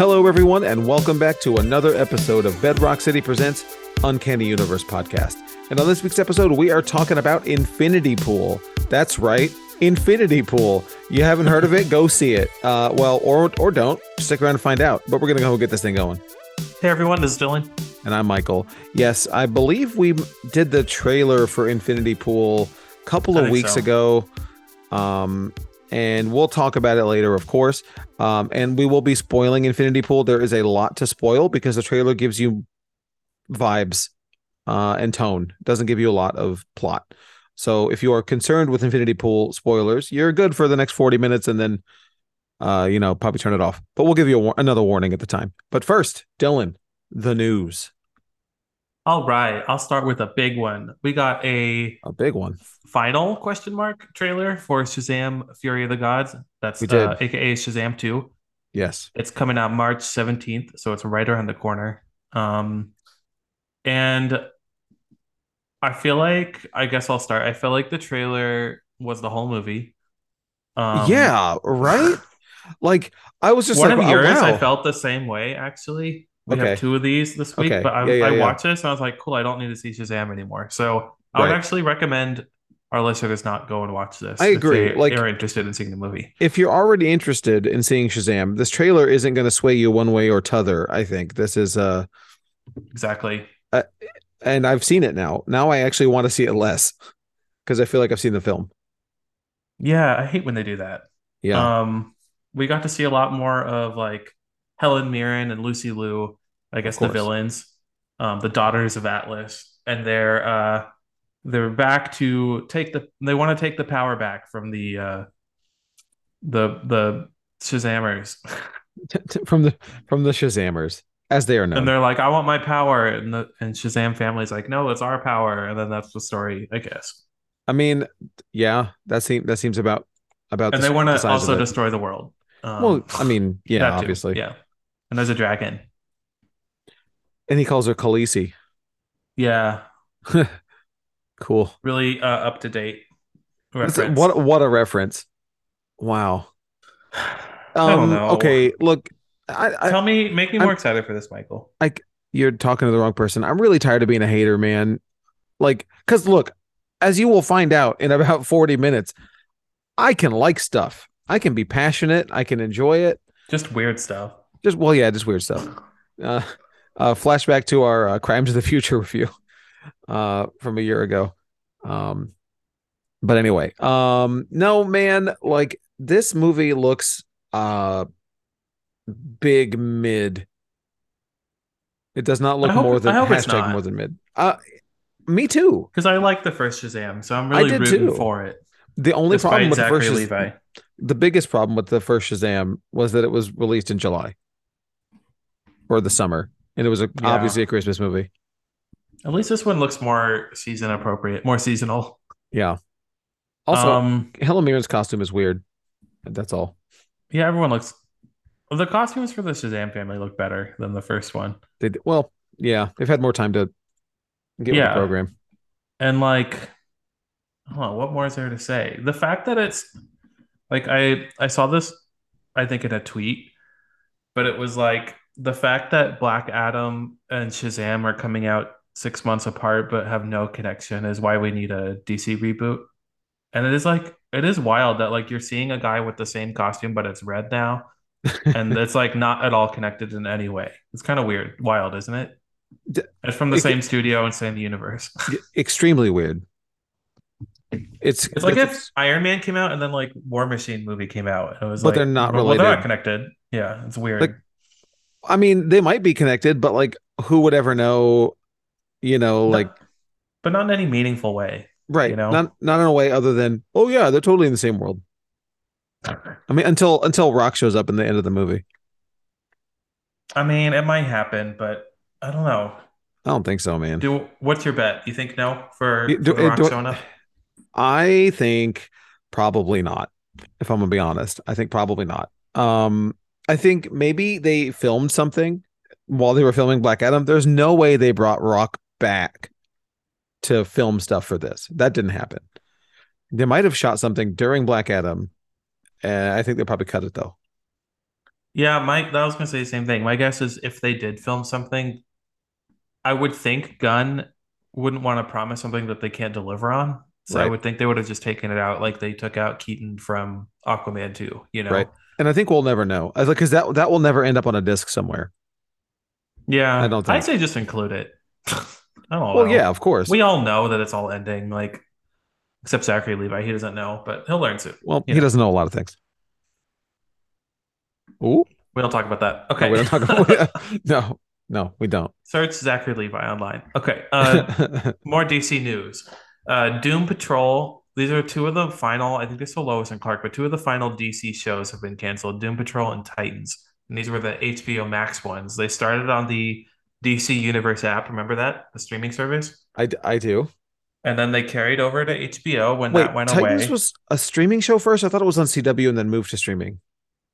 Hello, everyone, and welcome back to another episode of Bedrock City Presents Uncanny Universe Podcast. And on this week's episode, we are talking about Infinity Pool. That's right, Infinity Pool. You haven't heard of it? Go see it. Uh, well, or or don't. Stick around and find out. But we're gonna go get this thing going. Hey everyone, this is Dylan. And I'm Michael. Yes, I believe we did the trailer for Infinity Pool a couple I of weeks so. ago. Um, and we'll talk about it later, of course. Um, and we will be spoiling Infinity Pool. There is a lot to spoil because the trailer gives you vibes uh, and tone, It doesn't give you a lot of plot. So if you are concerned with Infinity Pool spoilers, you're good for the next 40 minutes and then, uh, you know, probably turn it off. But we'll give you another warning at the time. But first, Dylan, the news, All right, I'll start with a big one. We got a a big one. final question mark trailer for Shazam: Fury of the Gods. That's We uh, did. AKA Shazam 2. Yes. It's coming out March 17th, so it's right around the corner. Um, and I feel like I guess I'll start. I feel like the trailer was the whole movie. Um, yeah, right? Like I was just one like, of oh, yours, I felt the same way actually. We Okay. have two of these this week, Okay. but I, Yeah, yeah, I yeah. watched this and I was like, cool, I don't need to see Shazam anymore. So I would actually recommend our listeners not go and watch this. I agree. they, Like- they're interested in seeing the movie. if you're already interested in seeing Shazam, this trailer isn't going to sway you one way or t'other. I think this is uh Exactly. and I've seen it now. Now I actually want to see it less because I feel like I've seen the film. Yeah, I hate when they do that. Yeah. Um, we got to see a lot more of like Helen Mirren and Lucy Liu, I guess the villains, um, the daughters of Atlas, and they're uh they're back to take the they want to take the power back from the uh the the Shazammers. From the from the Shazamers as they are known. And they're like, I want my power, and the and Shazam family's like, no, it's our power, and then that's the story, I guess. I mean, yeah, that seems that seems about about And the, they want to size also destroy the world. Um, Well, I mean, yeah, obviously. yeah. And there's a dragon. And he calls her Khaleesi. Yeah, Cool. really uh, up to date reference. What what a reference. Wow. Um, I don't know. Okay, look, I, I Tell me, make me more I'm- excited for this, Michael. Like you're talking to the wrong person. I'm really tired of being a hater, man. Like, cause look, as you will find out in about 40 minutes, I can like stuff. I can be passionate. I can enjoy it. Just weird stuff. Just well, yeah, just weird stuff. Uh, uh, flashback to our uh, Crimes of the Future review uh, from a year ago. Um, but anyway, um, no man, like this movie looks uh big mid. It does not look hope- more than I hope it's hashtag not. more than mid. Uh, me too. Because I like the first Shazam, so I'm really rooting too. for it. The only problem with the first Levi. the biggest problem with the first Shazam was that it was released in July or the summer, it was a, Yeah. obviously a Christmas movie. At least this one looks more season appropriate, more seasonal. Yeah. Also, um, Helen Mirren's costume is weird. That's all. yeah, everyone looks. well, The costumes for the Shazam family look better than the first one, They well, yeah, they've had more time to get with Yeah. the program. and like, don't what more is there to say. The fact that it's like I I saw this, I think in a tweet, but it was like the fact that Black Adam and Shazam are coming out six months apart but have no connection is why we need a DC reboot. And it is like it is wild that like you're seeing a guy with the same costume but it's red now, and it's like not at all connected in any way. It's kind of weird, wild, isn't it? It's from the it- same studio and same universe. Extremely weird. It's It's like if Iron Man came out and then like War Machine movie came out. and It was But like, they're not well, they're not connected. Yeah, it's weird. Like, I mean, they might be connected, but like, who would ever know? You know, No- like but not in any meaningful way. right? you know? not not in a way other than oh yeah, they're totally in the same world. I mean, until until Rock shows up in the end of the movie. I mean, it might happen, but I don't know. I don't think so, man. Do what's your bet? You think no for, You- for Rock do- showing up? I think probably not. If I'm gonna be honest, I think probably not. Um, I think maybe they filmed something while they were filming Black Adam. There's no way they brought Rock back to film stuff for this. That didn't happen. They might have shot something during Black Adam. Uh, I think they probably cut it though. Yeah, Mike, I was gonna say the same thing. My guess is if they did film something, I would think Gunn wouldn't want to promise something that they can't deliver on. So I would think they would have just taken it out like they took out Keaton from Aquaman 2, you know. Right. And I think we'll never know. I was like, because that that will never end up on a disc somewhere. Yeah, I don't. I'd say just include it. I don't Well, know. yeah, of course. We all know that it's all ending, like except Zachary Levi. He doesn't know, but he'll learn soon. Well, he know, doesn't know a lot of things. Ooh, we don't talk about that. no, Okay. we don't talk about. no, no, we don't. Search Zachary Levi online. Okay. Uh, more DC news. Uh, Doom Patrol. These are two of the final. I think they're still Lois and Clark, but two of the final DC shows have been canceled. Doom Patrol and Titans, and these were the HBO Max ones. They started on the DC Universe app. Remember that the streaming service, I, I do. and then they carried over to HBO when Wait, that went away. Titans was a streaming show first. I thought it was on CW and then moved to streaming.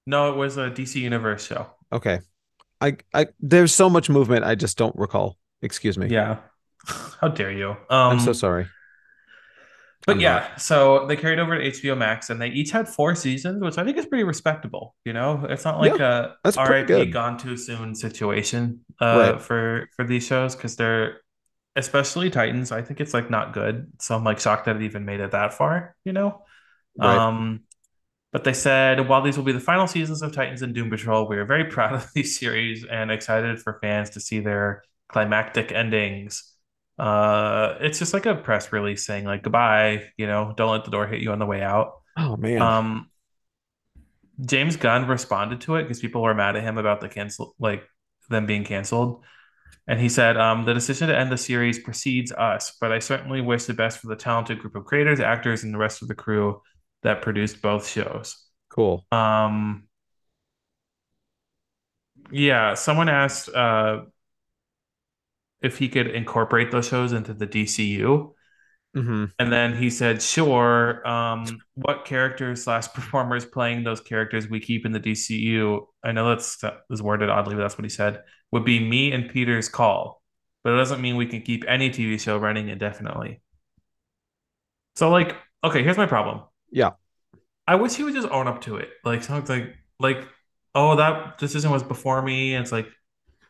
No, it was a DC Universe show. Okay. I, I, there's so much movement. I just don't recall. Excuse me. Yeah. How dare you? Um, I'm so sorry. But I'm yeah, so they carried over to HBO Max, and they each had four seasons, which I think is pretty respectable. You know, it's not like a that's pretty RIP gone too soon situation uh, Right. for for these shows because they're especially Titans. I think it's like not good, so I'm like shocked that it even made it that far. You know, Right. um, but they said while these will be the final seasons of Titans and Doom Patrol, we are very proud of these series and excited for fans to see their climactic endings. Uh, it's just like a press release saying like goodbye, you know, don't let the door hit you on the way out. oh man. Um, James Gunn responded to it because people were mad at him about the cancel, like them being canceled. And he said, um, the decision to end the series precedes us, but I certainly wish the best for the talented group of creators, actors, and the rest of the crew that produced both shows. cool. Um, yeah, someone asked uh, if he could incorporate those shows into the DCU. hmm And then he said, sure. Um, what characters slash performers playing those characters we keep in the DCU? I know that's that was worded oddly, but that's what he said. Would be me and Peter's call. But it doesn't mean we can keep any TV show running indefinitely. So like, okay, here's my problem. Yeah. I wish he would just own up to it. Like something like like, oh, that decision was before me. And it's like,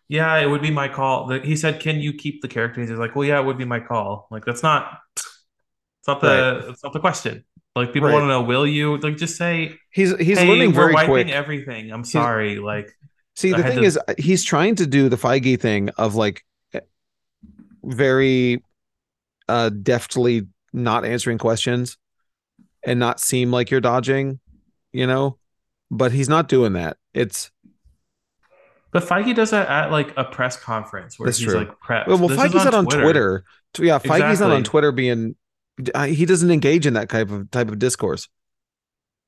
yeah, it would be my call. The- He said, "Can you keep the characters?" He's like, "Well, yeah, it would be my call." Like that's not it's not the Right. it's not the question. Like people Right. want to know, will you? Like just say, He's he's hey, learning we're very wiping quick. everything. I'm sorry. Like See, the thing to- is, he's trying to do the Feige thing of like very uh deftly not answering questions and not seem like you're dodging, you know. But he's not doing that. It's but Feige does that at like a press conference where That's he's true. like prepped. well, well This is Feige's not on Twitter. T- Yeah, Feige's not on Twitter being. He doesn't engage in that type of type of discourse.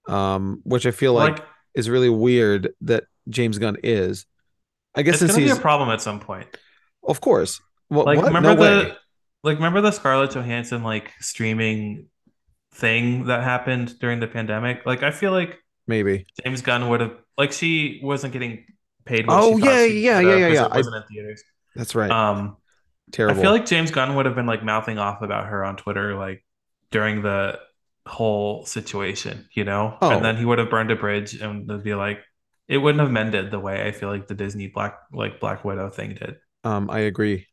Um, which I feel like, Like, is really weird that James Gunn is. I guess it's gonna be a problem at some point. of course. Well, Like what? remember no the way. like remember the Scarlett Johansson like streaming thing that happened during the pandemic? Like I feel like Maybe. James Gunn would have like she wasn't getting paid. Oh, yeah, yeah, yeah, yeah. I- wasn't in theaters. That's right. Um, terrible. I feel like James Gunn would have been like mouthing off about her on Twitter like during the whole situation, you know, Oh. and then he would have burned a bridge and it'd be like it wouldn't have mended the way I feel like the Disney Black like Black Widow thing did. um, I agree.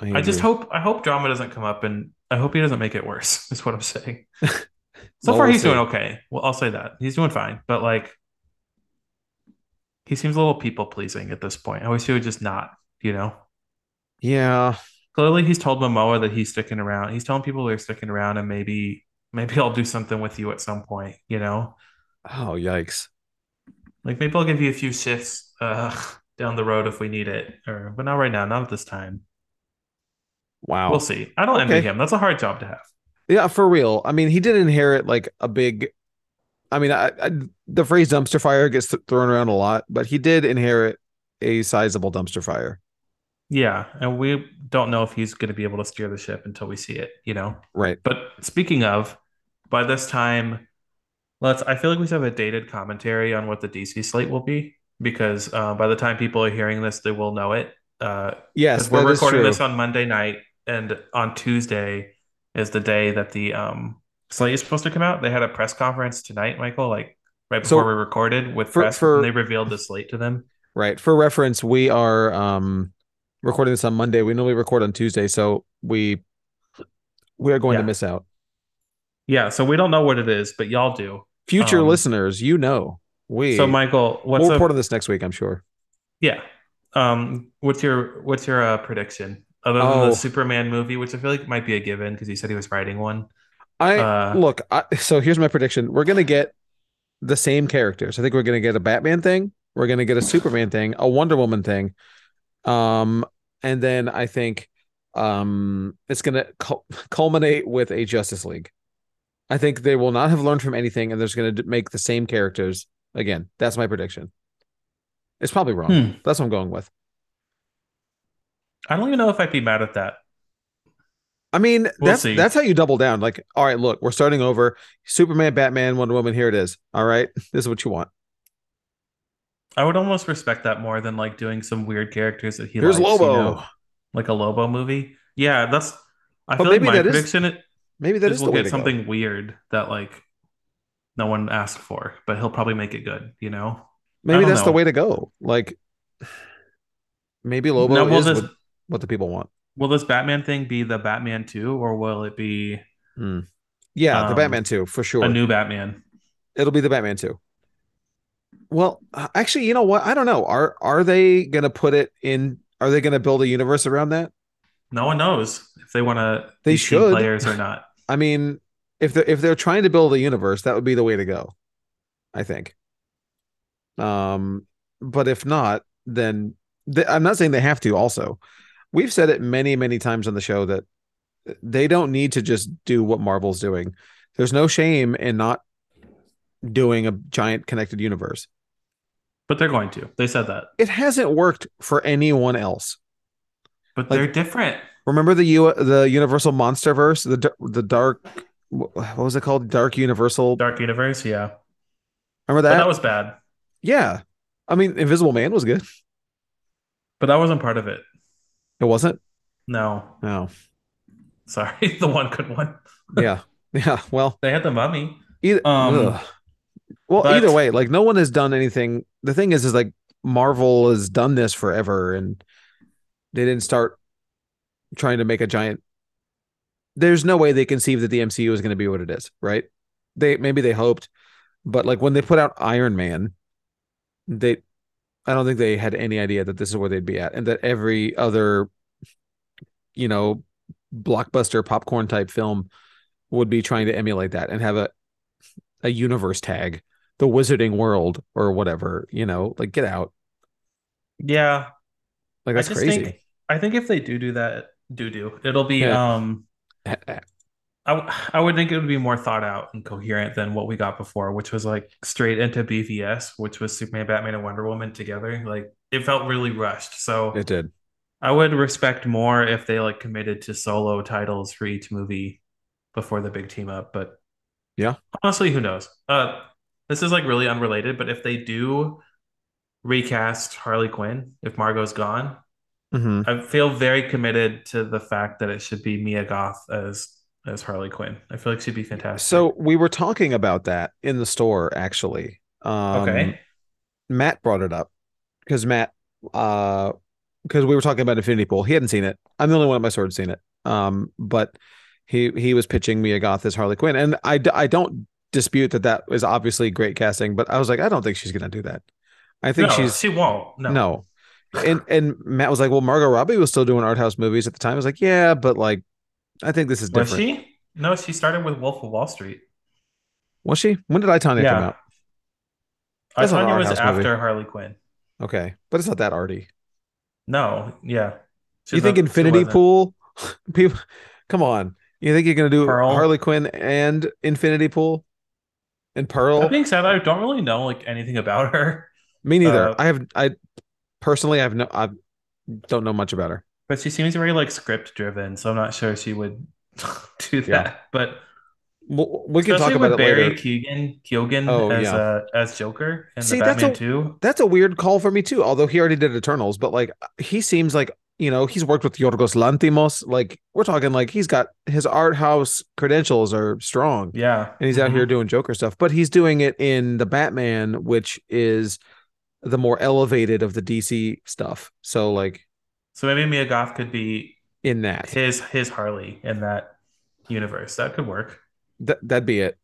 I, I just hope I hope drama doesn't come up and I hope he doesn't make it worse. Is what I'm saying. so Well, far we'll he's doing okay. Well, I'll say that he's doing fine, but like he seems a little people pleasing at this point. I wish he would just not, you know. Yeah. Clearly, he's told Momoa that he's sticking around. He's telling people they're sticking around, and maybe maybe I'll do something with you at some point, you know. Oh, yikes. Like maybe I'll give you a few shifts uh, down the road if we need it, or but not right now, not at this time. Wow. We'll see. I don't envy him. That's a hard job to have. Yeah, for real. I mean, he did inherit like a big. I mean, I, I, the phrase dumpster fire gets th- thrown around a lot, but he did inherit a sizable dumpster fire. Yeah, and we don't know if he's going to be able to steer the ship until we see it, you know. Right. But speaking of, by this time, let's. I feel like we have a dated commentary on what the DC slate will be because uh, by the time people are hearing this, they will know it. Uh, Yes, we're recording this on Monday night, and on Tuesday is the day that the um slate is supposed to come out. They had a press conference tonight, Michael. Like right So- before we recorded with For- press, for- and they revealed the slate to them. Right. For reference, we are um recording this on Monday. We normally record on Tuesday, so we we are going to miss out. Yeah, so we don't know what it is, but y'all do. Future Um, listeners, you know. We So, Michael, what's we'll a, report on this next week, I'm sure. yeah? Um, what's your what's your uh, prediction other than Oh. the Superman movie, which I feel like might be a given because he said he was writing one. I Uh, look, I, so here's my prediction. We're gonna get the same characters. I think we're gonna get a Batman thing, we're gonna get a Superman thing, a Wonder Woman thing. Um, and then I think um it's gonna cul- culminate with a Justice League. I think they will not have learned from anything, and they're just gonna d- make the same characters again. That's my prediction. It's probably wrong. Hmm. That's what I'm going with. I don't even know if I'd be mad at that. I mean, We'll that's see. that's how you double down. Like, all right, look, we're starting over. Superman, Batman, Wonder Woman. Here it is. All right, this is what you want. I would almost respect that more than like doing some weird characters that he Here's likes, you Lobo. know, like a Lobo movie. Yeah, that's. I But feel like my that is- prediction is Maybe that is the we'll way get to something go. weird that like no one asked for, but he'll probably make it good. You know. Maybe that's the way to go. Like, maybe Lobo will is this what, what the people want. Will this Batman thing be the Batman two, or will it be Yeah, the Um, Batman 2 for sure. a new Batman? It'll be the Batman 2. Well, actually, you know what? I don't know. Are are they gonna put it in? Are they gonna build a universe around that? No one knows if they want to. They should. players or not. I mean, if they're if they're trying to build a universe, that would be the way to go. I think. Um, but if not, then th- I'm not saying they have to. Also, we've said it many many times on the show that they don't need to just do what Marvel's doing. There's no shame in not doing a giant connected universe. But they're going to. They said that. It hasn't worked for anyone else. But Like- they're different. Remember the U the Universal Monsterverse, the the dark what was it called? Dark Universal. Dark Universe, yeah. Remember But that? that was bad. yeah. I mean, Invisible Man was good. But that wasn't part of it. It wasn't. No. No. Sorry. the one good one. Yeah. Yeah. Well, They had the mummy. either. Um. Well, but- either way, like no one has done anything. The thing is, is like Marvel has done this forever, and they didn't start trying to make a giant. There's no way they conceived that the MCU is going to be what it is, right? They maybe they hoped, but like when they put out Iron Man, they, I don't think they had any idea that this is where they'd be at, and that every other, you know, blockbuster popcorn type film would be trying to emulate that and have a a universe tag, the Wizarding World or whatever, you know, like get out. Yeah. Like that's I just crazy. think I think if they do do that, do do it'll be Yeah. um I, w- I would think it would be more thought out and coherent than what we got before, which was like straight into BVS, which was Superman, Batman, and Wonder Woman together. Like it felt really rushed. So It did. I would respect more if they like committed to solo titles for each movie before the big team up. But Yeah. honestly, who knows? Uh, this is like really unrelated, but if they do recast Harley Quinn, if Margot's gone, hmm I feel very committed to the fact that it should be Mia Goth as as Harley Quinn. I feel like she'd be fantastic. So we were talking about that in the store actually. Um, okay, Matt brought it up because Matt, uh, because we were talking about Infinity Pool. He hadn't seen it. I'm the only one at my sword seen it. Um, but he he was pitching Mia Goth as Harley Quinn, and I I don't dispute that that is obviously great casting, but I was like, I don't think she's gonna do that. I think no, she's she won't. No, no. And and Matt was like, well, Margot Robbie was still doing art house movies at the time. I was like, yeah, but like, I think this is different. was she? No, she started with Wolf of Wall Street. Was she? When did I Tonya come out? I That's not thought an it was house movie. after Harley Quinn. Okay, but it's not that arty. No, yeah. She you think Infinity. Pool? People, come on. You think you're gonna do Pearl? Harley Quinn and Infinity Pool and Pearl? That being said, I don't really know like anything about her, Me neither. uh, I have. I personally, I have no. I don't know much about her. But she seems very like script driven, so I'm not sure she would do that. Yeah. But We'll, we can especially talk about Barry. Keegan, Keoghan Oh, as yeah. uh, as Joker and See, the that's Batman a- 2. That's a weird call for me too. Although he already did Eternals, but like he seems like you know, he's worked with Yorgos Lanthimos. Like we're talking like he's got his art house credentials are strong. Yeah. And he's out Mhm. here doing Joker stuff, but he's doing it in the Batman, which is the more elevated of the DC stuff. So like So maybe Mia Goth could be in that, his his Harley in that universe. That could work. th- that'd be it.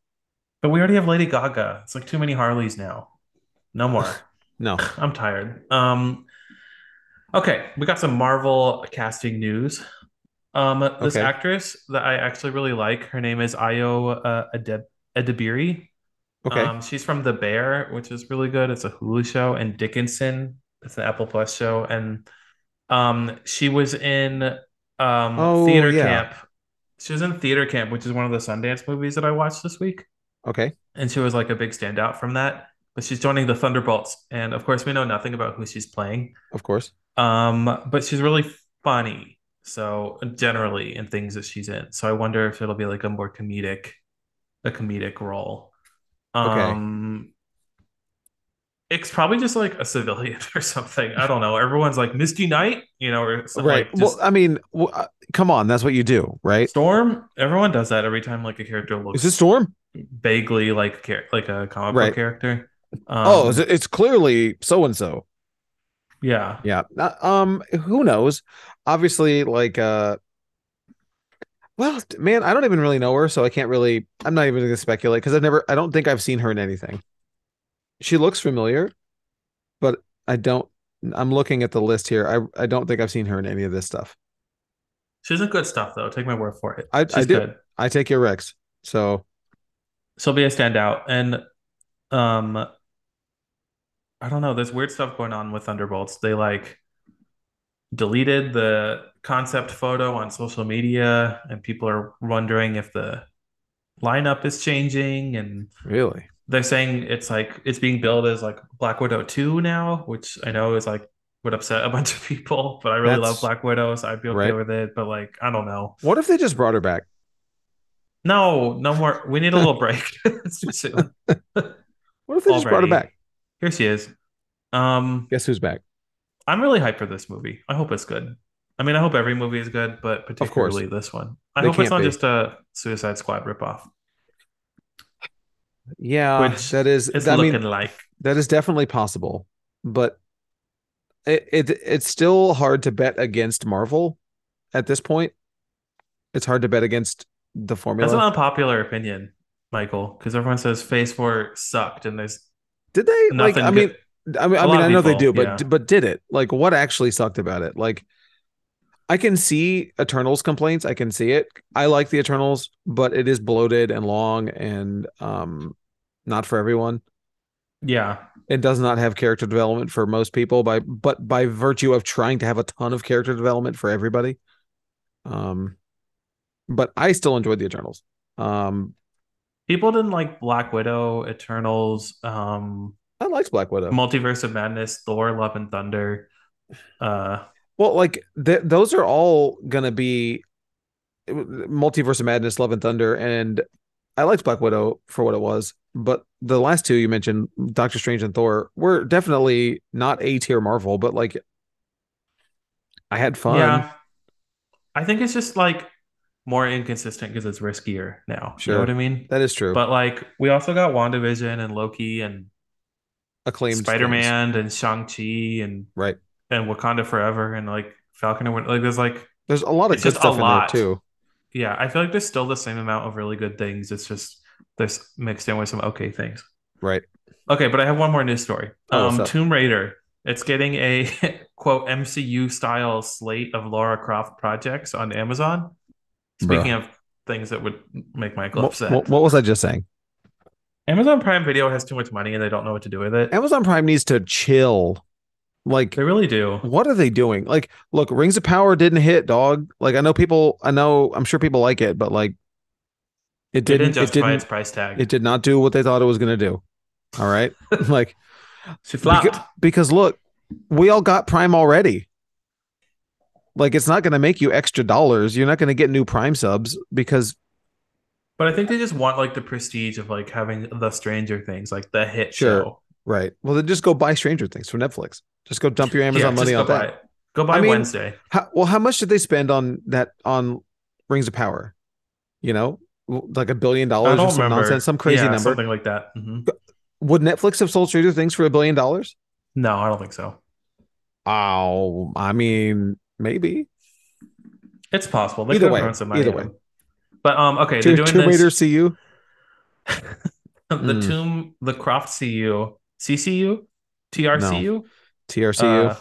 But we already have Lady Gaga. It's like too many Harleys now. No more. No. I'm tired. Um, okay, we got some Marvel casting news. Um, this Okay. actress that I actually really like, her name is Ayo uh, Adeb- Edebiri. Okay. Um, she's from The Bear, which is really good. It's a Hulu show, and Dickinson. It's an Apple Plus show, and um, she was in um Oh, Theater yeah. Camp. She was in Theater Camp, which is one of the Sundance movies that I watched this week okay. and she was like a big standout from that. But she's joining the Thunderbolts, and of course, we know nothing about who she's playing. Of course. Um, but she's really funny. So generally, in things that she's in, so I wonder if it'll be like a more comedic, a comedic role. Okay. It's probably just like a civilian or something. I don't know. Everyone's like Misty Knight, you know, or something Right. like well, I mean, w- uh, come on, that's what you do, right? Storm. Everyone does that every time like a character looks Is it Storm? vaguely like char- like a comic Right. book character. Um, oh, it's clearly so and so. yeah. Yeah. Um. Who knows? Obviously, like. uh Well, man, I don't even really know her, so I can't really. I'm not even going to speculate because I've never. I don't think I've seen her in anything. She looks familiar, but I don't. I'm looking at the list here. I I don't think I've seen her in any of this stuff. She's in good stuff though. Take my word for it. I- I do. good. I take your Rex. So She'll be a standout. And um I don't know, there's weird stuff going on with Thunderbolts. They like deleted the concept photo on social media and people are wondering if the lineup is changing and really, they're saying it's like it's being billed as like Black Widow 2 now, which I know is like would upset a bunch of people, but I really That's- love Black Widow, so I'd be okay right. with it. But like, I don't know. what if they just brought her back? No, no more. We need a little break. it's too soon. What if they just brought her back? Here she is. Um, Guess who's back? I'm really hyped for this movie. I hope it's good. I mean, I hope every movie is good, but particularly this one. I They hope it's not be. just a Suicide Squad ripoff, Yeah, which that is. it's I mean, looking like. That is definitely possible, but it, it it's still hard to bet against Marvel at this point. It's hard to bet against the formula. That's an unpopular opinion, Michael, because everyone says Phase Four sucked, and there's did they like? I mean, I mean, I A mean, I know they do, but yeah. but did it? Like, what actually sucked about it? Like, I can see Eternals complaints. I can see it. I like the Eternals, but it is bloated and long and um, not for everyone. yeah, it does not have character development for most people by but by virtue of trying to have a ton of character development for everybody um but i still enjoyed the eternals um people didn't like Black Widow, Eternals, um, i liked black widow Multiverse of Madness, Thor, Love and Thunder. Uh, well like th- those are all gonna be uh, multiverse of madness love and thunder and i liked black widow for what it was but the last two you mentioned doctor strange and thor were definitely not a tier marvel but like i had fun yeah, I think it's just like more inconsistent because it's riskier now. You Sure. know what I mean? that is true But like we also got WandaVision and Loki and acclaimed things. Spider-Man and Shang-Chi and right and Wakanda Forever and like Falcon and like there's like There's a lot of good just stuff in lot. there too. yeah, I feel like there's still the same amount of really good things. It's just there's mixed in with some okay things. Right. Okay, but I have one more news story. Oh, um? Tomb Raider. It's getting a quote MCU style slate of Lara Croft projects on Amazon. Speaking of things that would make Michael What, upset. what, what was I just saying? Amazon Prime Video has too much money and they don't know what to do with it. Amazon Prime needs to chill. Like, They really do. what are they doing? Like, look, Rings of Power didn't hit, dog. Like, I know people, I know, I'm sure people like it, but like, it didn't, didn't it didn't, its price tag. it did not do what they thought it was going to do. All right. like, she flopped. because, because look, we all got Prime already. Like, it's not going to make you extra dollars. You're not going to get new Prime subs because But I think they just want like the prestige of like having the Stranger Things, like the hit Sure. show. Right. Well, then just go buy Stranger Things for Netflix. Just go dump your Amazon Yeah, money on that. Go buy I mean, Wednesday. How, well, how much did they spend on that on Rings of Power? You know, like a billion dollars or some remember. nonsense, some crazy Yeah, number. something like that. Mhm. Would Netflix have sold Stranger Things for a billion dollars? No, I don't think so. Oh, I mean, maybe. It's possible. They Either way, some money either way. But um, okay, Tomb, they're doing Tomb Raider this. CU. the Mm. Tomb, the Croft CU, CCU, TRCU. TRCU. Uh,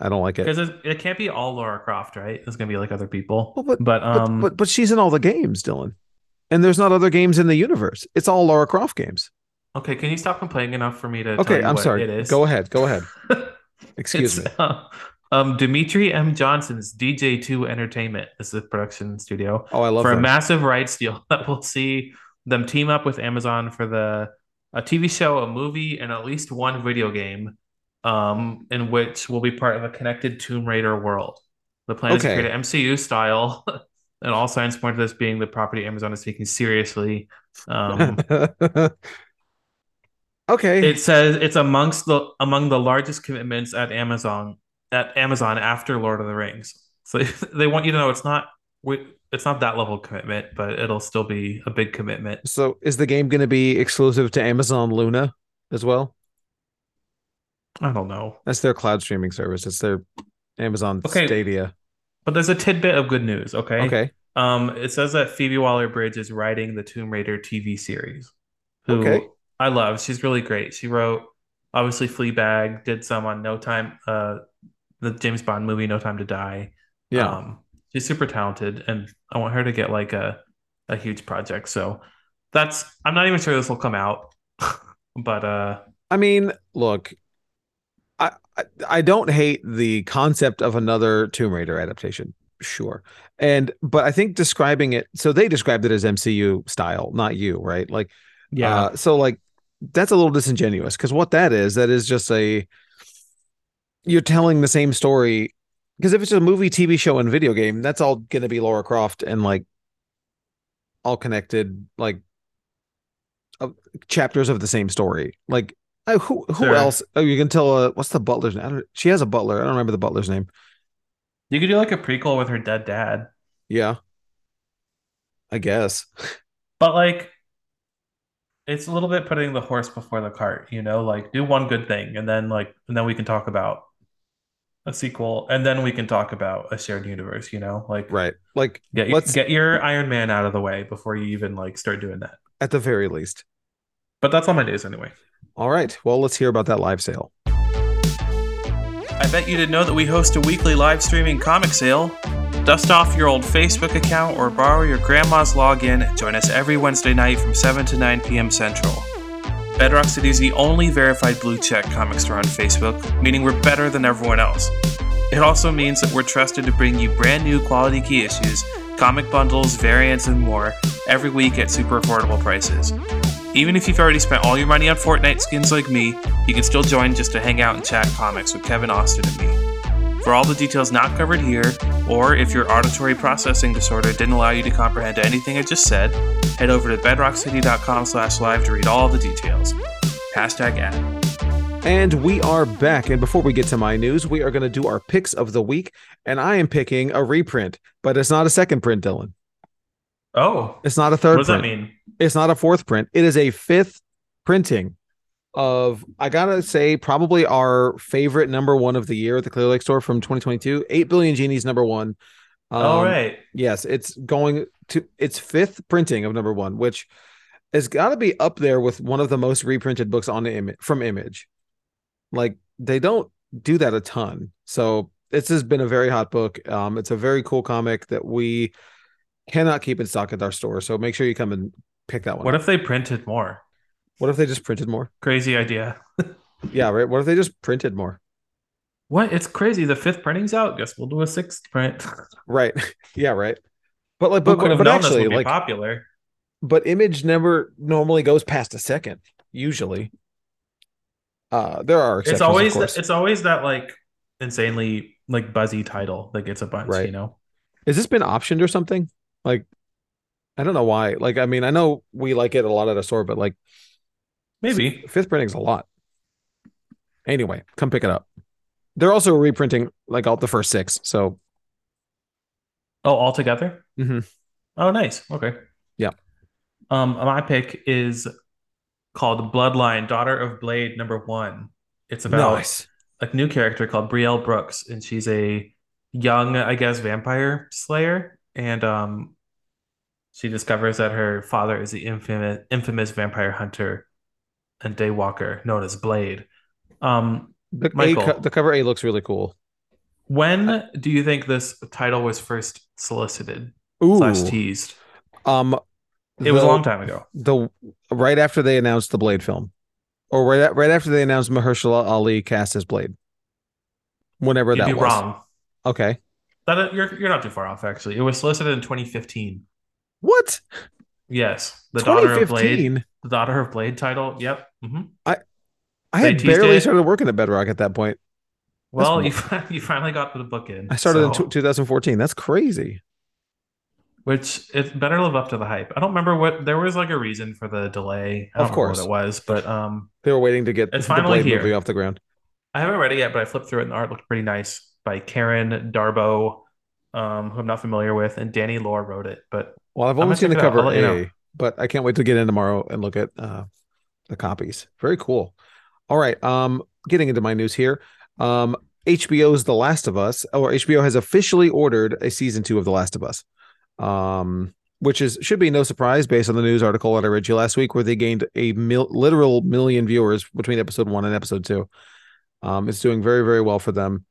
I don't like it. Because it, it can't be all Lara Croft, right? It's gonna be like other people. Well, but- but But, um, but but she's in all the games, Dylan. And there's not other games in the universe. It's all Lara Croft games. okay, can you stop complaining enough for me to? Okay, you I'm what sorry. It is. Go ahead. Go ahead. Excuse me. uh, um, Dmitri M. Johnson's DJ2 Entertainment is the production studio Oh, I love for a massive rights deal that we'll see them team up with Amazon for the a TV show, a movie, and at least one video game, um, in which will be part of a connected Tomb Raider world. The plan is to create an MCU style, and all signs point to this being the property Amazon is taking seriously. Um, okay. it says it's amongst the among the largest commitments at Amazon at Amazon after Lord of the Rings. So they want you to know it's not we- it's not that level of commitment, but it'll still be a big commitment. so is the game going to be exclusive to Amazon Luna as well? I don't know. That's their cloud streaming service. It's their Amazon Okay. Stadia. But there's a tidbit of good news, okay? Okay. Um, it says that Phoebe Waller-Bridge is writing the Tomb Raider TV series. Who Okay. I love. She's really great. She wrote obviously Fleabag, did some on No Time, uh, the James Bond movie No Time to Die. Yeah. Um, she's super talented, and I want her to get like a a huge project. So that's I'm not even sure this will come out, but uh, I mean, look, I, I I don't hate the concept of another Tomb Raider adaptation. Sure. And but I think describing it so they described it as MCU style, not you, right? Like yeah, uh, so like that's a little disingenuous because what that is, that is just a you're telling the same story because if it's a movie, TV show, and video game, that's all gonna be Lara Croft and like all connected, like uh, chapters of the same story. Like uh, who who Sure. else? Oh, you can tell. Uh, what's the butler's name? I don't, she has a butler. I don't remember the butler's name. you could do like a prequel with her dead dad, Yeah, I guess. but like. It's a little bit putting the horse before the cart, you know, like do one good thing and then like and then we can talk about a sequel and then we can talk about a shared universe, you know? Like Right. Like Get your, Let's- get your Iron Man out of the way before you even like start doing that. at the very least. But that's all my days anyway. All right. Well, let's hear about that live sale. I bet you didn't know that we host a weekly live streaming comic sale. Dust off your old Facebook account or borrow your grandma's login join us every Wednesday night from 7 to 9 p.m. Central. Bedrock City is the only verified blue check comic store on Facebook, meaning we're better than everyone else. It also means that we're trusted to bring you brand new quality key issues, comic bundles, variants, and more every week at super affordable prices. Even if you've already spent all your money on Fortnite skins like me, you can still join just to hang out and chat comics with Kevin Austin and me. For all the details not covered here, or if your auditory processing disorder didn't allow you to comprehend anything I just said, head over to bedrockcity.com slash live to read all the details. Hashtag ad. And we are back. And before we get to my news, we are going to do our picks of the week. And I am picking a reprint, but it's not a second print, Dylan. Oh, It's not a third what third does print. that mean? It's not a fourth print. It is a fifth printing of, I got to say, probably our favorite number one of the year at the Clear Lake store from 2022. 8 Billion Genies, number one. all Um, right. Yes, it's going to its fifth printing of number one, which has got to be up there with one of the most reprinted books on the image from Image. Like they don't do that a ton, so this has been a very hot book. Um, it's a very cool comic that we cannot keep in stock at our store. So make sure you come and pick that one. What up. if they printed more? What if they just printed more? Crazy idea. Yeah, right. What if they just printed more? What? It's crazy. The fifth printing's out. Guess we'll do a sixth print. Right. yeah, right. But like, but, have but actually, like, popular? but image never normally goes past a second usually uh there are exceptions, It's always course. it's always that like insanely like buzzy title that gets a bunch. Right. You know. has this been optioned or something like i don't know why like i mean i know we like it a lot at a store but like Maybe. fifth printing's a lot anyway come pick it up They're also reprinting like all the first six. So Oh, all together? Mm-hmm. Oh, nice. Okay. Yeah. Um, my pick is called Bloodline, Daughter of Blade, number one. It's about nice. a new character called Brielle Brooks, and she's a young, I guess, vampire slayer. And um, she discovers that her father is the infamous, infamous vampire hunter and daywalker known as Blade. Um, The, Michael. co- the cover A looks really cool. when do you think this title was first solicited Ooh. slash teased? Um, It was a long time ago. The right after they announced the Blade film, or right right after they announced Mahershala Ali cast as Blade. Whenever You'd that be was. wrong. Okay. That you're you're not too far off actually. It was solicited in 2015. What? Yes, the daughter of Blade, the daughter of Blade title. Yep. Hmm I They had barely it. started working at Bedrock at that point. Well, you you finally got the book in. I started in so- tw 2014. That's crazy. which it better live up to the hype. I don't remember what there was like a reason for the delay. I Of course. what it was, but um, They were waiting to get It's the finally here. movie off the ground. I haven't read it yet, but I flipped through it and the art looked pretty nice by Karen Darboe, um, who I'm not familiar with, and Danny Lore wrote it. But Well, I've only seen the check it out. cover I'll you A, know. but I can't wait to get in tomorrow and look at uh, the copies. Very cool. All right. Um, getting into my news here. Um, HBO's The Last of Us, or HBO has officially ordered a season two of The Last of Us. Um, which is should be no surprise based on the news article that I read you last week, where they gained a mil- literal million viewers between episode one and episode two. Um, it's doing very very well for them.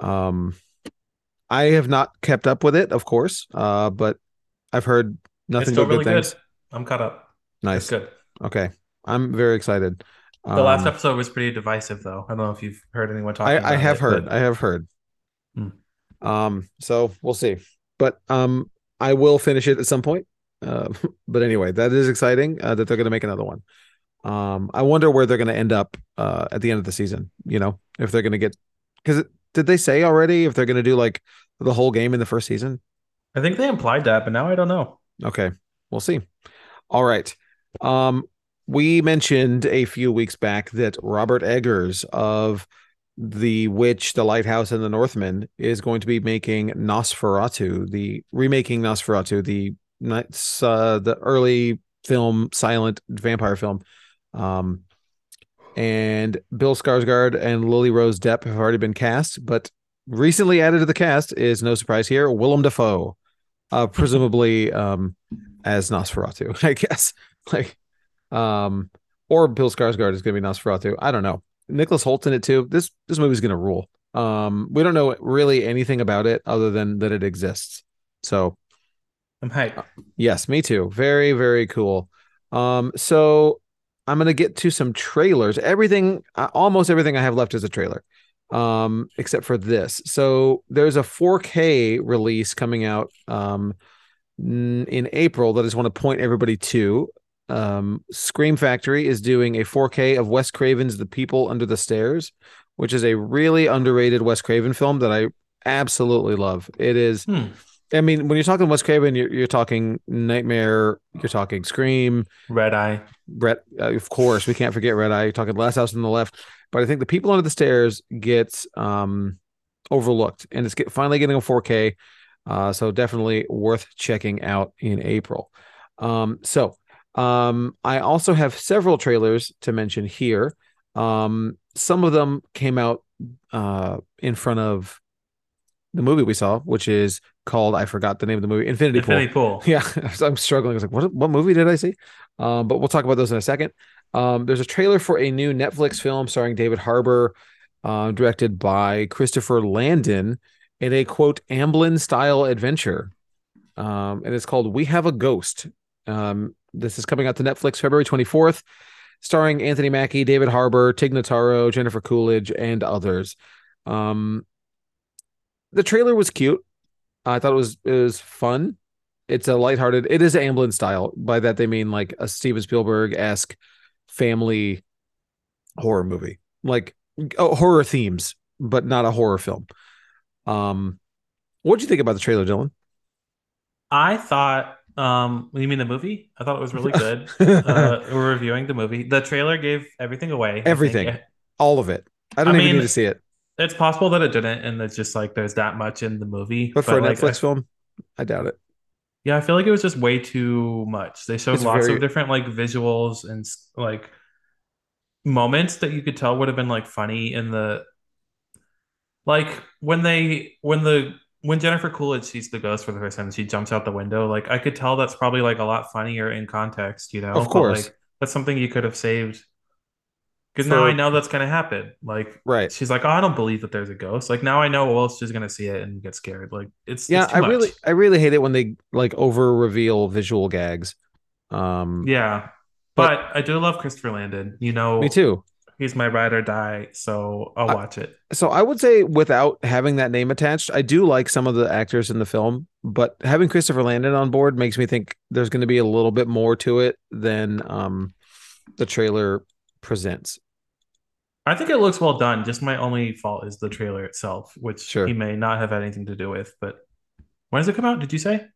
Um, I have not kept up with it, of course, uh, but I've heard nothing but really good things. good. I'm caught up. It's Nice. good. Okay, I'm very excited. The last Um, episode was pretty divisive, though. I don't know if you've heard anyone talking. I, I have it, heard. but- I have heard. Hmm. Um, so we'll see. But um, I will finish it at some point. Uh, but anyway, that is exciting uh, that they're going to make another one. Um, I wonder where they're going to end up uh, at the end of the season. You know, if they're going to get because did they say already if they're going to do like the whole game in the first season? I think they implied that, but now I don't know. Okay, we'll see. All right. Um, we mentioned a few weeks back that Robert Eggers of The Witch, The Lighthouse, and The Northman is going to be making Nosferatu, the remaking Nosferatu, the uh, the early film, silent vampire film. Um, and Bill Skarsgård and Lily Rose Depp have already been cast, but recently added to the cast is no surprise here, Willem Dafoe, uh, presumably um, as Nosferatu, I guess. Like, um, or Bill Skarsgård is going to be Nosferatu. I don't know. Nicholas Hoult in it too. This this movie's going to rule. Um, we don't know really anything about it other than that it exists. So I'm hyped. Yes, me too. Very, very cool. Um, so I'm gonna get to some trailers. Everything, uh, almost everything I have left is a trailer, um, except for this. So there's a 4K release coming out um in April that I just want to point everybody to. Um, Scream Factory is doing a 4K of Wes Craven's The People Under the Stairs, which is a really underrated Wes Craven film that I absolutely love. It is. Hmm. I mean, when you're talking Wes Craven, you're, you're talking Nightmare, you're talking Scream, Red Eye. Red. Uh, of course, we can't forget Red Eye. You're talking Last House on the Left, but I think the people under the stairs gets um overlooked, and it's get, finally getting a 4K. Uh, so definitely worth checking out in April. Um, so um, I also have several trailers to mention here. Um, some of them came out uh in front of the movie we saw, which is called I forgot the name of the movie, Infinity, Pool. Infinity Pool. Yeah, I'm struggling. I was like, what what movie did I see? Um, but we'll talk about those in a second. Um, there's a trailer for a new Netflix film starring David Harbour, uh, directed by Christopher Landon, in a quote Amblin style adventure. Um, and it's called We Have a Ghost. Um, this is coming out to Netflix February 24th, starring Anthony Mackie, David Harbour, Tig Notaro, Jennifer Coolidge, and others. Um, the trailer was cute. I thought it was it was fun. It's a lighthearted. It is Amblin style. By that they mean like a Steven Spielberg esque family horror movie, like oh, horror themes, but not a horror film. Um, what would you think about the trailer, Dylan? I thought, um, you mean the movie? I thought it was really good. uh, we're reviewing the movie. The trailer gave everything away. Everything. All of it. I don't I even mean- need to see it. It's possible that it didn't, and it's just like there's that much in the movie. But for a Netflix I- film, I doubt it. yeah, I feel like it was just way too much. They showed It's lots very- of different like visuals and like moments that you could tell would have been like funny in the like when they when the when Jennifer Coolidge sees the ghost for the first time she jumps out the window, like I could tell that's probably like a lot funnier in context, you know? Of But, course. like that's something you could have saved. Because now I know that's gonna happen. Like Right. she's like, Oh, I don't believe that there's a ghost. Like now I know Welsh she's gonna see it and get scared. Like it's Yeah, it's I much. really I really hate it when they like over reveal visual gags. Um Yeah. But- But, I do love Christopher Landon. You know, me too. He's my ride or die, so I'll watch it. So I would say without having that name attached, I do like some of the actors in the film, but having Christopher Landon on board makes me think there's going to be a little bit more to it than um the trailer presents. I think it looks well done. Just my only fault is the trailer itself, which Sure. he may not have had anything to do with. But when does it come out? Did you say?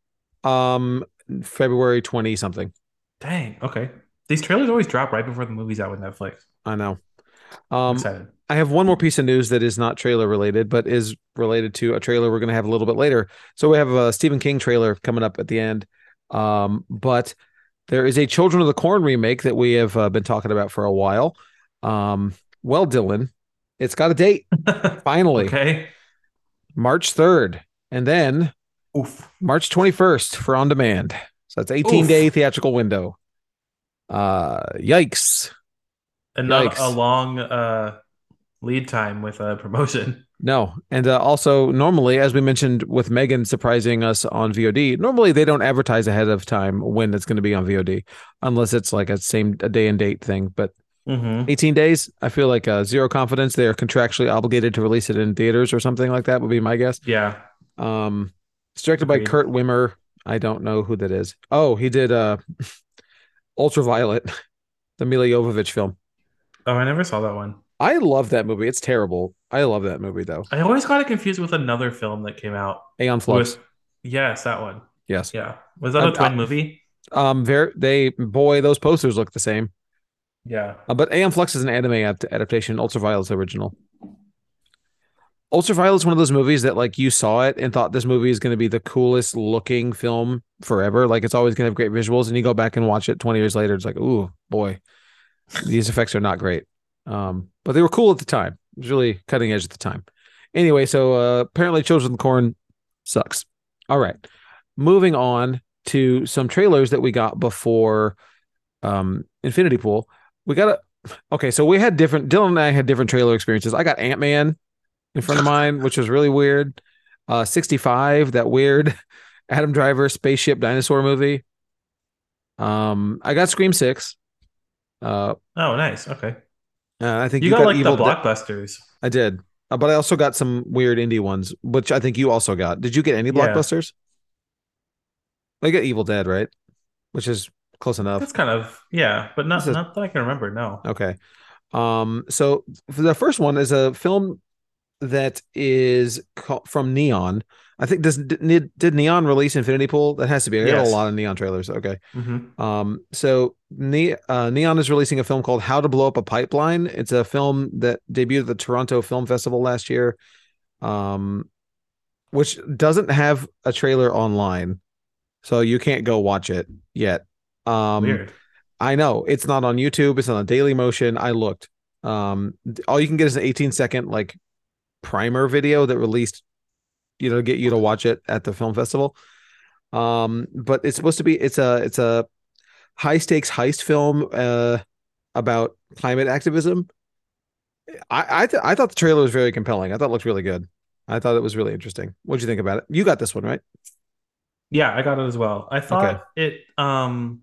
Um February 20 something. Dang. Okay. These trailers always drop right before the movie's out with Netflix. I know. Um excited. I have one more piece of news that is not trailer related, but is related to a trailer we're going to have a little bit later. So we have a Stephen King trailer coming up at the end. Um, but there is a Children of the Corn remake that we have uh, been talking about for a while. Um, well, Dylan, it's got a date finally, okay. March 3rd, and then Oof. March 21st for on demand. So that's 18 Oof. day theatrical window. Uh, yikes. And not Yikes. a long uh lead time with a promotion. No, and uh, also normally, as we mentioned with Megan surprising us on VOD, normally they don't advertise ahead of time when it's going to be on VOD, unless it's like a same a day and date thing. But Mm-hmm. 18 days, I feel like uh, zero confidence. They are contractually obligated to release it in theaters or something like that. Would be my guess. Yeah. Um, it's directed by Kurt Wimmer. I don't know who that is. Oh, he did uh, Ultraviolet, the Milla Jovovich film. Oh, I never saw that one. I love that movie. It's terrible. I love that movie though. I always got it confused with another film that came out. Aeon Flux. With, yes, that one. yes. Yeah. Was that Um, a twin uh, movie? Um, very they boy, those posters look the same. Yeah. Uh, but Aeon Flux is an anime adapt- adaptation. Ultraviolet's original. Ultraviolet's one of those movies that like you saw it and thought this movie is going to be the coolest looking film forever. Like it's always going to have great visuals, and you go back and watch it 20 years later, it's like, ooh, boy, these effects are not great. Um, but they were cool at the time. It was really cutting edge at the time. Anyway, so uh, apparently, Children of Corn sucks. All right, moving on to some trailers that we got before um Infinity Pool. We got a okay, so we had different Dylan and I had different trailer experiences. I got Ant Man in front of mine, which was really weird. Uh 65, that weird Adam Driver spaceship dinosaur movie. Um, I got Scream Six. Uh, Oh, nice. Okay. uh, I think You, you, got, like Evil the blockbusters. I did, uh, but I also got some weird indie ones, which I think you also got. Did you get any Yeah. blockbusters? I got Evil Dead, right? Which is close enough. That's kind of yeah, but not is- not that I can remember. No. Okay. Um, so the first one is a film that is ca- from Neon. I think does did, did Neon release Infinity Pool? That has to be. I got a lot of Neon trailers. Okay. hmm Um, so ne- uh, Neon is releasing a film called How to Blow Up a Pipeline. It's a film that debuted at the Toronto Film Festival last year. Um, which doesn't have a trailer online. So you can't go watch it yet. Um Weird. I know it's not on YouTube. It's on Daily Motion. I looked. Um, all you can get is an 18 second like primer video that released, you know, get you to watch it at the film festival. Um, but it's supposed to be it's a it's a high stakes heist film uh about climate activism. I I, th- I thought the trailer was very compelling. I thought it looked really good. I thought it was really interesting. What'd you think about it? You got this one right? Yeah, I got it as well. I thought it um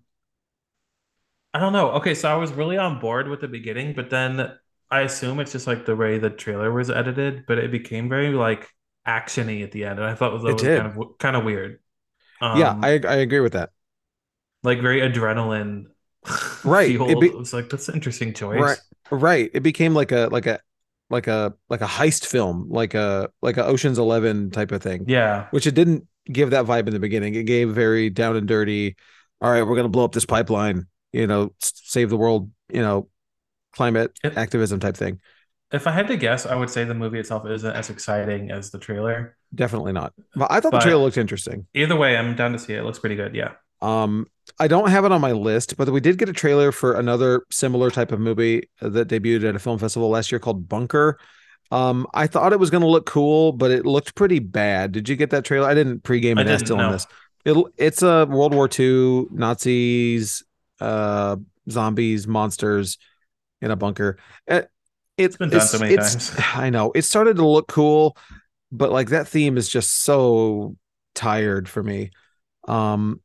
I don't know. Okay, so I was really on board with the beginning, but then I assume it's just like the way the trailer was edited, but it became very like actiony at the end, and I thought that It was did. kind of kind of weird. Um, yeah, I I agree with that. like very adrenaline Right, it be- It was like that's an interesting choice. Right. Right. It became like a like a like a like a heist film, like a like a Ocean's Eleven type of thing. Yeah. Which it didn't give that vibe in the beginning. It gave very down and dirty. All right, we're gonna blow up this pipeline. You know, save the world. You know, climate It- activism type thing. If I had to guess, I would say the movie itself isn't as exciting as the trailer. Definitely not. But I thought But- the trailer looked interesting. Either way, I'm down to see it. It looks pretty good. Yeah. Um, I don't have it on my list, but we did get a trailer for another similar type of movie that debuted at a film festival last year called Bunker. Um, I thought it was going to look cool, but it looked pretty bad. Did you get that trailer? I didn't pregame I didn't still on this. It, it's a World War II Nazis, uh, zombies, monsters in a bunker. It, it's been done so many times. I know it started to look cool, but like that theme is just so tired for me. Um,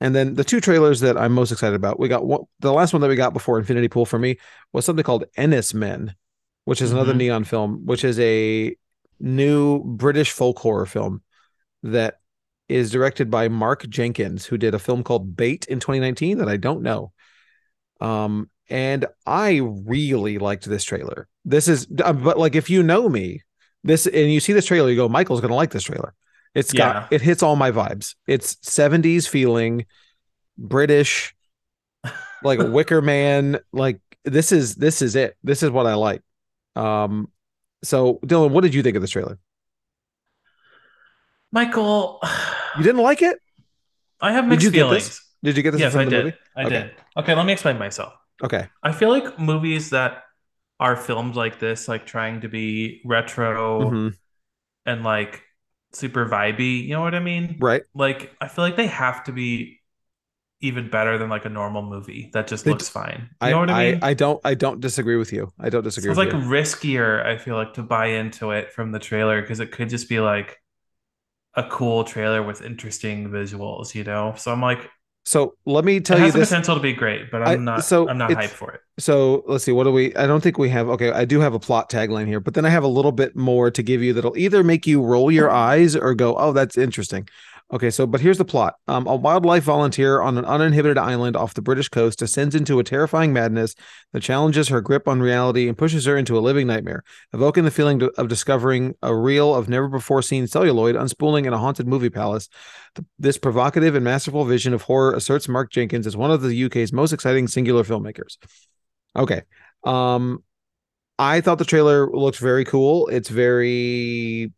and then the two trailers that I'm most excited about, we got one, the last one that we got before Infinity Pool for me was something called Enys Men, which is another Mhm. neon film, which is a new British folk horror film that is directed by Mark Jenkins, who did a film called Bait in 2019 that I don't know. Um, and I really liked this trailer. This is, uh, but like if you know me, this and you see this trailer, you go, Michael's gonna like this trailer. It's got it hits all my vibes. It's 70s feeling, British, like Wicker Man. Like this is this is it. This is what I like. Um, so Dylan, what did you think of this trailer? Michael, You didn't like it? I have Did mixed you feelings. Did you get this Yes, from I did. movie? I Okay. did. Okay, let me explain myself. Okay. I feel like movies that are filmed like this, like trying to be retro Mhm. and like super vibey, you know what I mean? Right. Like, I feel like they have to be even better than like a normal movie that just They looks d- fine. You I, know what I mean? I, I don't I don't disagree with you. I don't disagree So it's like you. riskier, I feel like, to buy into it from the trailer because it could just be like a cool trailer with interesting visuals, you know? So I'm like, So let me it tell you has the this. potential to be great, but I- I'm not so I'm not hyped for it. So let's see. What do we? I don't think we have. Okay, I do have a plot tagline here, but then I have a little bit more to give you that'll either make you roll your oh. eyes or go, "Oh, that's interesting." Okay, so but here's the plot. Um, a wildlife volunteer on an uninhibited island off the British coast descends into a terrifying madness that challenges her grip on reality and pushes her into a living nightmare, evoking the feeling of discovering a reel of never before seen celluloid unspooling in a haunted movie palace. Th- This provocative and masterful vision of horror asserts Mark Jenkins as one of the UK's most exciting singular filmmakers. Okay. Um I thought the trailer looked very cool. It's very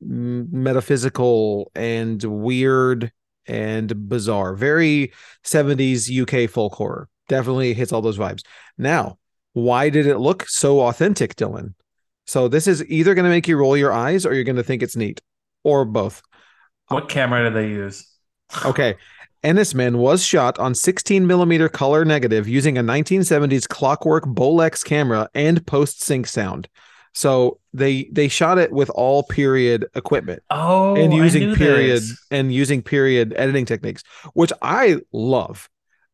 metaphysical and weird and bizarre. Very 70s UK folk horror. Definitely hits all those vibes. Now, why did it look so authentic, Dylan? So this is either going to make you roll your eyes or you're going to think it's neat or both. What camera did they use? Okay. Enys Men was shot on 16 millimeter color negative using a 1970s clockwork Bolex camera and post sync sound. So they they shot it with all period equipment Oh, and using period this. and using period editing techniques, which I love.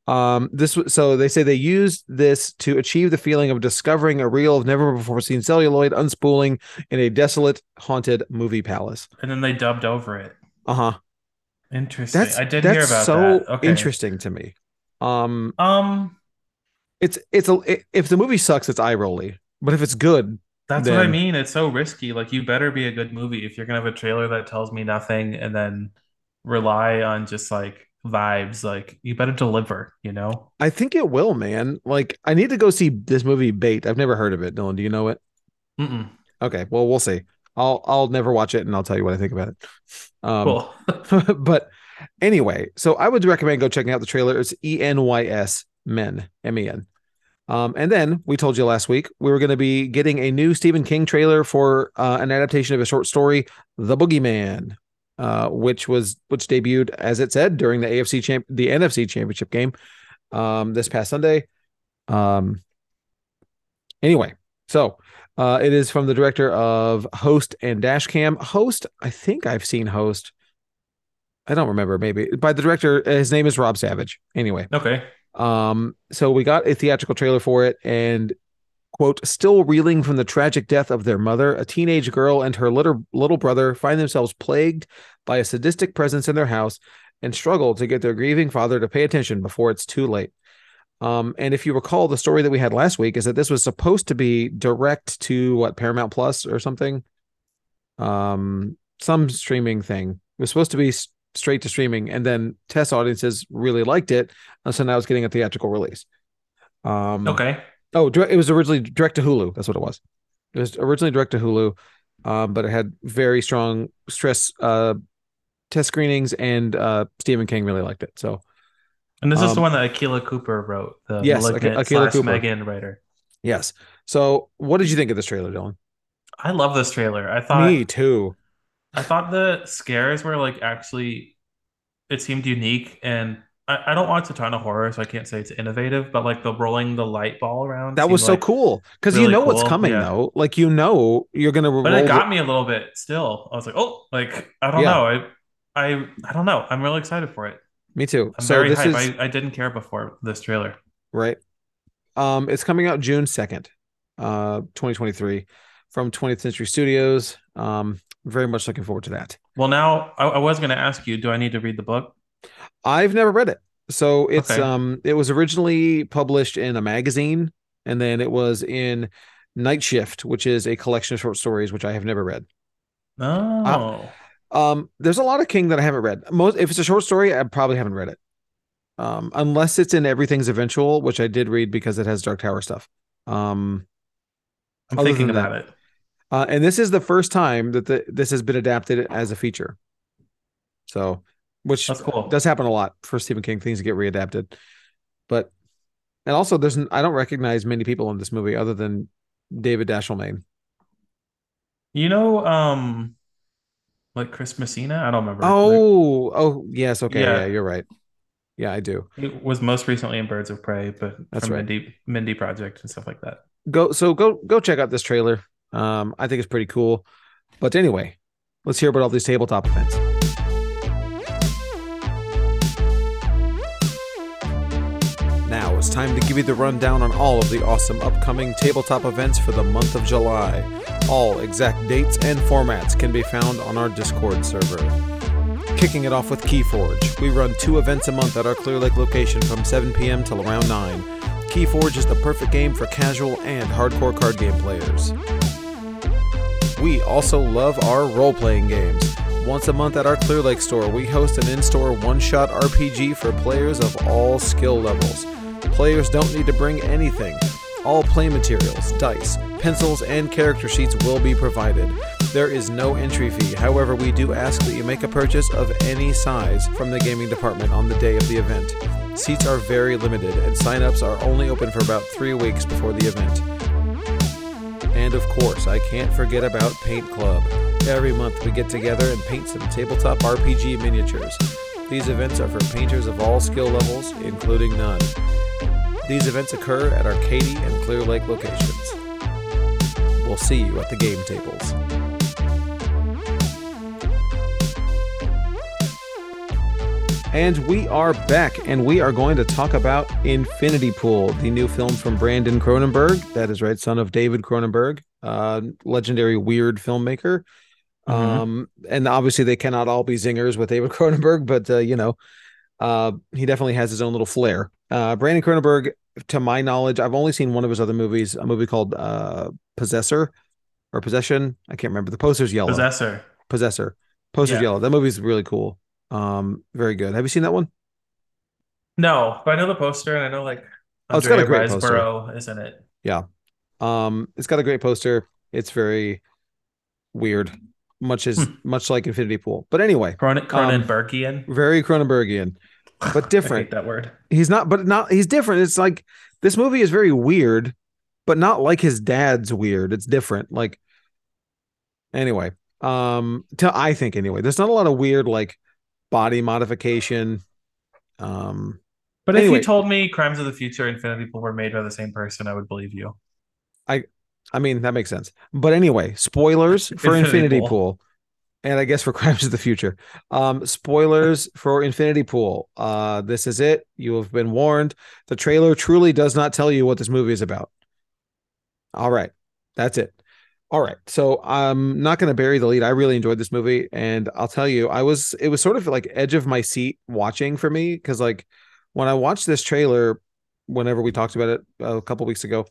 Um, this so they say they used this to achieve the feeling of discovering a reel of never before seen celluloid unspooling in a desolate, haunted movie palace. And then they dubbed over it. Uh huh. Interesting. That's I did that's hear about so that. Okay. interesting to me. Um, Um, it's it's a it- if the movie sucks, it's eye rolly. But if it's good, that's what I mean. It's so risky. Like you better be a good movie if you're gonna have a trailer that tells me nothing and then rely on just like vibes. Like you better deliver, you know? I think it will, man. Like I need to go see this movie Bait. I've never heard of it. Dylan, do you know it? Mm-mm. Okay, well we'll see. I'll I'll never watch it and I'll tell you what I think about it. Um, Cool. but anyway, so I would recommend go checking out the trailer. It's E N Y S Men M E N. Um, and then we told you last week we were going to be getting a new Stephen King trailer for uh, an adaptation of a short story, The Boogeyman, uh, which was which debuted as it said during the AFC champ the NFC championship game um, this past Sunday. Um, anyway, so uh, it is from the director of Host and Dashcam. Host, I think I've seen Host. I don't remember. Maybe by the director. His name is Rob Savage. Anyway, Okay. Um, so we got a theatrical trailer for it, and quote, still reeling from the tragic death of their mother, a teenage girl and her little little brother find themselves plagued by a sadistic presence in their house and struggle to get their grieving father to pay attention before it's too late. Um, and if you recall, the story that we had last week is that this was supposed to be direct to what Paramount Plus or something, um, some streaming thing. It was supposed to be straight to streaming, and then test audiences really liked it, and so now it's getting a theatrical release. Um, Okay. Oh, it was originally direct to Hulu. That's what it was. It was originally direct to Hulu, um, but it had very strong stress uh, test screenings, and uh, Stephen King really liked it. So, And this is Um, the one that Akela Cooper wrote, the Yes, Malignant Akela slash Cooper. Megan writer. yes. So, what did you think of this trailer, Dylan? I love this trailer. I thought Me too. I thought the scares were like actually it seemed unique and I, I don't watch a ton of horror, so I can't say it's innovative, but like the rolling the light ball around That was so like- cool because you really know what's coming yeah. though. Like you know you're gonna. But it got me a little bit still. I was like, oh, like I don't Yeah. know. I I I don't know. I'm really excited for it. me too. I'm so very this is I, I didn't care before this trailer. right. Um, it's coming out June second, uh, 2023, from 20th Century Studios. Um, very much looking forward to that. Well, now I, I was going to ask you, do I need to read the book? I've never read it. So it's Okay. um it was originally published in a magazine and then it was in Night Shift, which is a collection of short stories which I have never read. Oh, Um there's a lot of King that I haven't read. Most if it's a short story, I probably haven't read it. Um unless it's in Everything's Eventual, which I did read because it has Dark Tower stuff. Um I'm thinking about that- it. uh, and this is the first time that the, this has been adapted as a feature. So, which That's cool. does happen a lot for Stephen King. Things get readapted, but and also there's I don't recognize many people in this movie other than David Dastmalchian. You know, um, like Chris Messina. I don't remember. Like, Oh, oh yes, okay, yeah. Yeah. you're right. Yeah, I do. It was most recently in Birds of Prey, but That's from right. Mindy Mindy Project and stuff like that. Go so go go check out this trailer. Um, I think it's pretty cool. But anyway, let's hear about all these tabletop events. Now it's time to give you the rundown on all of the awesome upcoming tabletop events for the month of July. All exact dates and formats can be found on our Discord server. Kicking it off with Keyforge, we run two events a month at our Clear Lake location from 7 p.m. till around 9. Keyforge is the perfect game for casual and hardcore card game players. We also love our role playing games. Once a month at our Clear Lake store, we host an in store one shot RPG for players of all skill levels. Players don't need to bring anything. All play materials, dice, pencils, and character sheets will be provided. There is no entry fee, however, we do ask that you make a purchase of any size from the gaming department on the day of the event. Seats are very limited, and sign-ups are only open for about three weeks before the event. And of course, I can't forget about Paint Club. Every month we get together and paint some tabletop RPG miniatures. These events are for painters of all skill levels, including none. These events occur at Katy and Clear Lake locations. We'll see you at the game tables. And we are back, and we are going to talk about Infinity Pool, the new film from Brandon Cronenberg. That is right, son of David Cronenberg, uh, legendary weird filmmaker. Mhm. Um, and obviously they cannot all be zingers with David Cronenberg, but uh, you know, uh, he definitely has his own little flair. Uh, Brandon Cronenberg, to my knowledge, I've only seen one of his other movies, a movie called uh, Possessor or Possession. I can't remember. The poster's yellow. Possessor. Possessor. Poster's Yeah. yellow. That movie's really cool. Um, very good. Have you seen that one? No, but I know the poster and I know like Oh, it's got a great poster. Is in it. Yeah. Um, it's got a great poster. It's very weird, much as Hmm. much like Infinity Pool. But anyway, Cronen- Um, Cronenbergian. very Cronenbergian, but I different. hate that word. he's not but not he's different it's like this movie is very weird but not like his dad's weird it's different like anyway um to i think anyway there's not a lot of weird like body modification um But Anyway. if you told me Crimes of the Future and Infinity Pool were made by the same person, I would believe you. i I mean that makes sense but anyway spoilers for Infinity infinity Pool. pool. and i guess for crimes of the future um spoilers for infinity pool uh this is it you have been warned the trailer truly does not tell you what this movie is about all right that's it all right so i'm not going to bury the lead i really enjoyed this movie and i'll tell you i was it was sort of like edge of my seat watching for me because like when i watched this trailer whenever we talked about it a couple weeks ago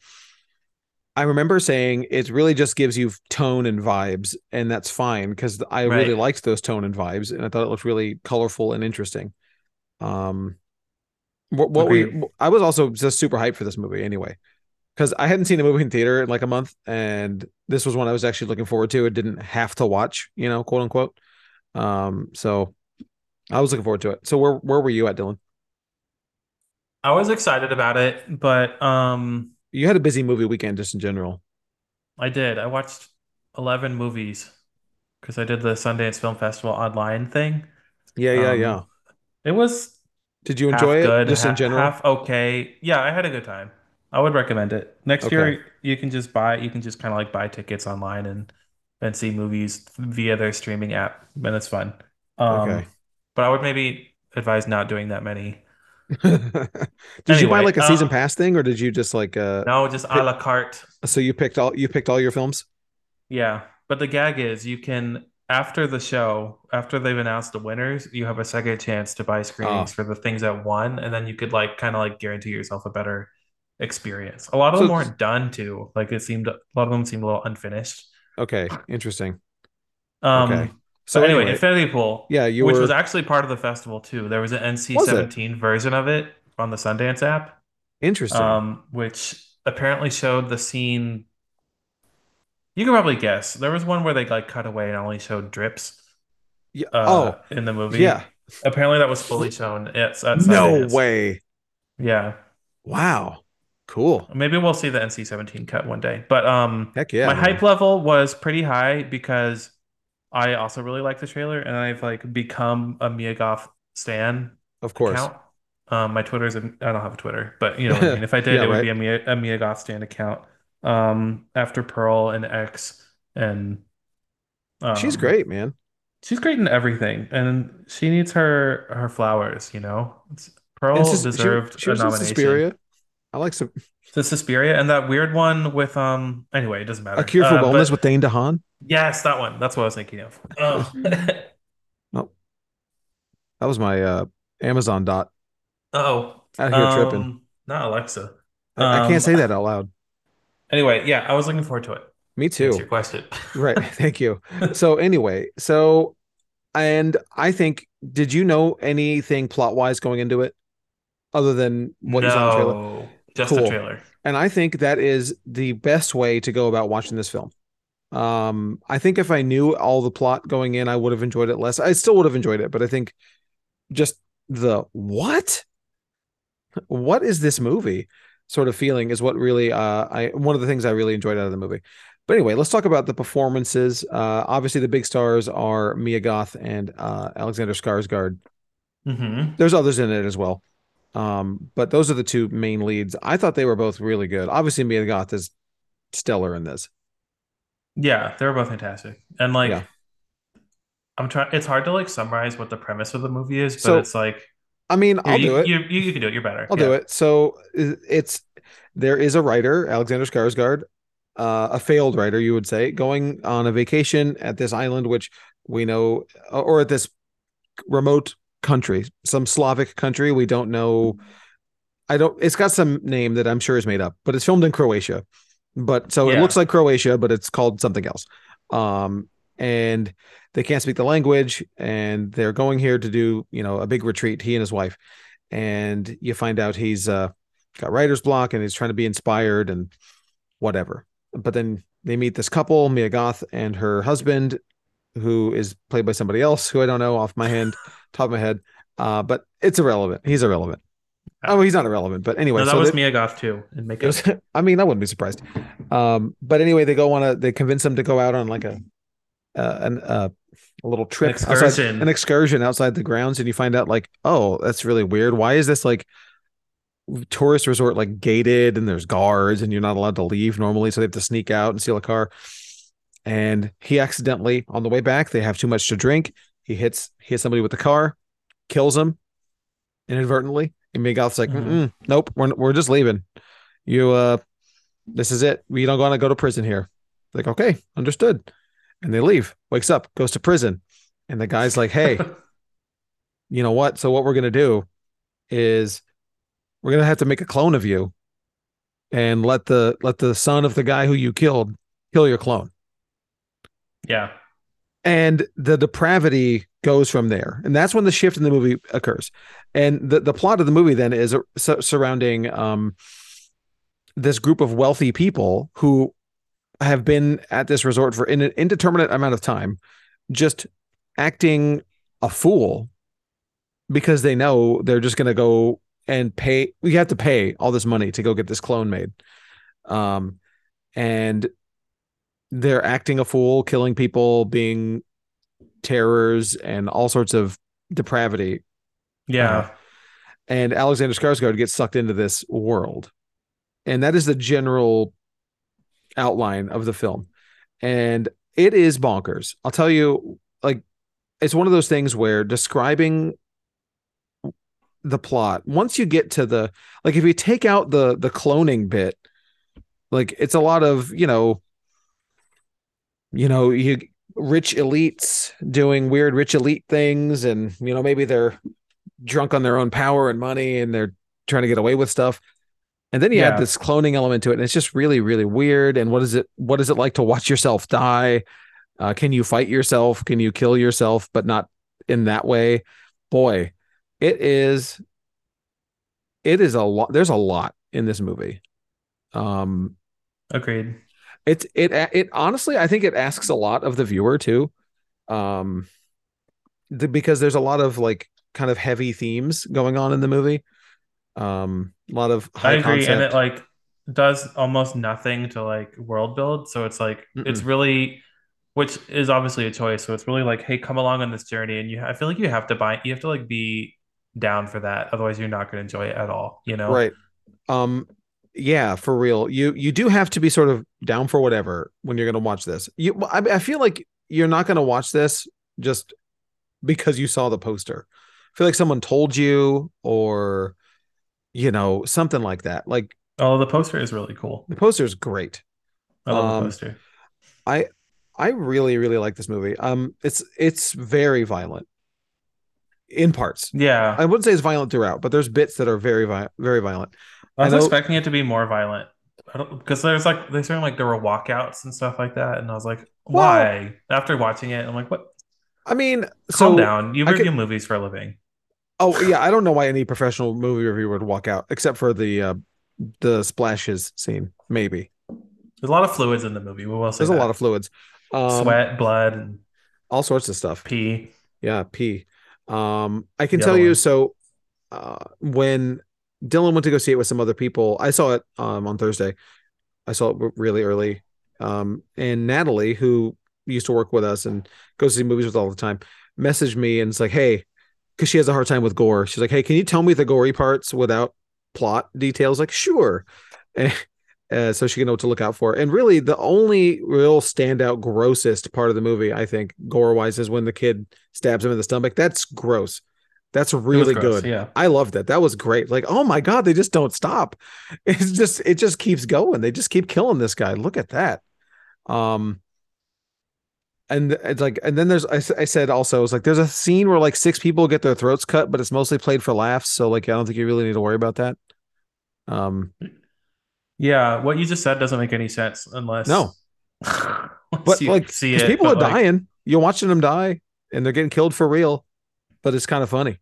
I remember saying it really just gives you tone and vibes, and that's fine because I really liked those tone and vibes, and I thought it looked really colorful and interesting. Um, what what we I was also just super hyped for this movie anyway. Because I hadn't seen a movie in theater in like a month, and this was one I was actually looking forward to. It didn't have to watch, you know, quote unquote. Um, so I was looking forward to it. So where where were you at, Dylan? I was excited about it, but um, You had a busy movie weekend just in general. I did. I watched 11 movies because I did the Sundance Film Festival online thing. Yeah, yeah, Um, yeah. It was Did you half enjoy it good, just in general? half okay. Yeah, I had a good time. I would recommend it. Next Okay. year, you can just buy, you can just kind of like buy tickets online and and see movies via their streaming app, and it's fun. Um, Okay. but I would maybe advise not doing that many. Did you buy like a season uh, pass thing, or did you just like uh? No, just a la carte. So you picked all you picked all your films? Yeah, but the gag is you can after the show, after they've announced the winners, you have a second chance to buy screenings Ah. for the things that won, and then you could like kind of like guarantee yourself a better experience. A lot of So- them weren't done too. Like it seemed a lot of them seemed a little unfinished. Okay, interesting. Um Okay. so So anyway, anyway, Infinity Pool, yeah, you which were was actually part of the festival too. There was an NC-17 version of it on the Sundance app. interesting. um, which apparently showed the scene. You can probably guess. There was one where they like cut away and only showed drips yeah. uh, oh, in the movie. yeah. Apparently that was fully shown at No way. Yeah. Wow. Cool. Maybe we'll see the NC-17 cut one day. But um, Heck yeah. my man. hype level was pretty high because I also really like the trailer and I've like become a Mia Goth stan Of course. account. Um, my Twitter's I don't have a Twitter, but you know what I mean. If I did, Yeah, it would right. be a Mia, a Mia Goth stand account. Um, after Pearl and X, and She's um, great, man. She's great in everything, and she needs her her flowers. You know, It's- Pearl Sus- she- deserved she, a nomination. Suspiria. I like some, The Suspiria and that weird one with um. Anyway, it doesn't matter. A Cure for Uh, but- Wellness with Dane DeHaan. yes, that one. That's what I was thinking of. Um, That was my uh, Amazon dot. oh, Out here tripping. um, not Alexa. I, I um, can't say that out loud. Anyway, yeah, I was looking forward to it. Me To answer too. your question. Right. Thank you. So anyway, so and I think did you know anything plot wise going into it other than what you saw in the trailer? Just the Cool. trailer. And I think that is the best way to go about watching this film. Um, I think if I knew all the plot going in, I would have enjoyed it less. I still would have enjoyed it, but I think just the what? What is this movie? Sort of feeling is what really uh I one of the things I really enjoyed out of the movie. But anyway, let's talk about the performances. Uh obviously the big stars are Mia Goth and uh Alexander Skarsgård. hmm There's others in it as well. Um, but those are the two main leads. I thought they were both really good. Obviously, Mia Goth is stellar in this. Yeah, they were both fantastic. And like, Yeah. I'm trying. It's hard to like summarize what the premise of the movie is, but So, it's like I mean, I'll you, do it. You, you you can do it. You're better. I'll Yeah. do it. So it's there is a writer, Alexander Skarsgård, uh, a failed writer, you would say, going on a vacation at this island, which we know, or at this remote country, some Slavic country. We don't know. I don't. It's got some name that I'm sure is made up, but it's filmed in Croatia. But so it looks like Croatia, but it's called something else. Um, and they can't speak the language, and they're going here to do, you know, a big retreat. He and his wife, and you find out he's uh, got writer's block, and he's trying to be inspired and whatever. But then they meet this couple, Mia Goth and her husband, who is played by somebody else who I don't know off my hand, top of my head. Uh, but it's irrelevant. He's irrelevant. Oh, he's not irrelevant. But anyway, No, that so was they- Mia Goth too, and make was, I mean, I wouldn't be surprised. Um, but anyway, they go on a, they convince him to go out on like a, uh, an, uh, a little trip, outside- excursion. an excursion outside the grounds, and you find out like, oh, that's really weird. Why is this like tourist resort like gated and there's guards and you're not allowed to leave normally, so they have to sneak out and steal a car. And he accidentally, on the way back, they have too much to drink. He hits hits somebody with the car, kills him inadvertently. And Miguel's like, Mhm. "Mm-mm, nope, we're we're just leaving. You uh, this is it. We don't want to go to prison here. Like, okay, understood. And they leave. Wakes up, goes to prison, and the guy's like, hey, you know what? So what we're gonna do is we're gonna have to make a clone of you, and let the let the son of the guy who you killed kill your clone. yeah. And the depravity goes from there and that's when the shift in the movie occurs and the, the plot of the movie then is uh, surrounding um this group of wealthy people who have been at this resort for an indeterminate amount of time, just acting a fool because they know they're just going to go and pay. We have to pay all this money to go get this clone made. Um, and they're acting a fool, killing people, being terrors, and all sorts of depravity. Yeah. Uh, and Alexander Skarsgård gets sucked into this world. And that is the general outline of the film. And it is bonkers. I'll tell you, like, it's one of those things where describing the plot, once you get to the like if you take out the the cloning bit, like it's a lot of, you know, you know, you rich elites doing weird rich elite things and you know maybe they're drunk on their own power and money and they're trying to get away with stuff. And then you yeah. add this cloning element to it and it's just really really weird. And what is it what is it like to watch yourself die? Uh, can you fight yourself? Can you kill yourself but not in that way? Boy it is it is a lot there's a lot in this movie. Um agreed it's it it honestly i think it asks a lot of the viewer too. Um the, because there's a lot of like kind of heavy themes going on in the movie. Um a lot of high i agree concept. and it like does almost nothing to like world build. So it's like Mm-mm. it's really which is obviously a choice. So it's really like hey come along on this journey. And you i feel like you have to buy you have to like be down for that. Otherwise you're not going to enjoy it at all you know? Right. Um yeah, for real. You you do have to be sort of down for whatever when you're going to watch this. You I, I feel like you're not going to watch this just because you saw the poster. I feel like someone told you or you know, something like that. Like Oh, the poster is really cool. The poster is great. I love um, the poster. I I really really like this movie. Um it's it's very violent in parts. Yeah. I wouldn't say it's violent throughout, but there's bits that are very vi- very violent. I was I expecting it to be more violent because there's like they saying like there were walkouts and stuff like that, and I was like, why? Well, After watching it, I'm like, what? I mean, calm so down. You review could, movies for a living. Oh yeah, I don't know why any professional movie reviewer would walk out except for the uh, the splashes scene, maybe. There's a lot of fluids in the movie. We will say there's that. a lot of fluids, um, sweat, blood, and all sorts of stuff. Pee. Yeah, pee. Um, I can the tell you. One. So, uh, when Dylan went to go see it with some other people. I saw it um, on Thursday. I saw it really early. Um, and Natalie, who used to work with us and goes to see movies with all the time, messaged me and it's like, hey, because she has a hard time with gore. She's like, hey, can you tell me the gory parts without plot details? Like, sure. uh, so she can know what to look out for. And really, the only real standout, grossest part of the movie, I think, gore wise, is when the kid stabs him in the stomach. That's gross. That's really gross, good. Yeah. I loved that. That was great. Like, oh my God, they just don't stop. It's just, it just keeps going. They just keep killing this guy. Look at that. Um, and it's like, and then there's, I, I said also, it's like, there's a scene where like six people get their throats cut, but it's mostly played for laughs. So, like, I don't think you really need to worry about that. Um, yeah, what you just said doesn't make any sense unless no, but like, see it, people are like... dying. You're watching them die, and they're getting killed for real. But it's kind of funny.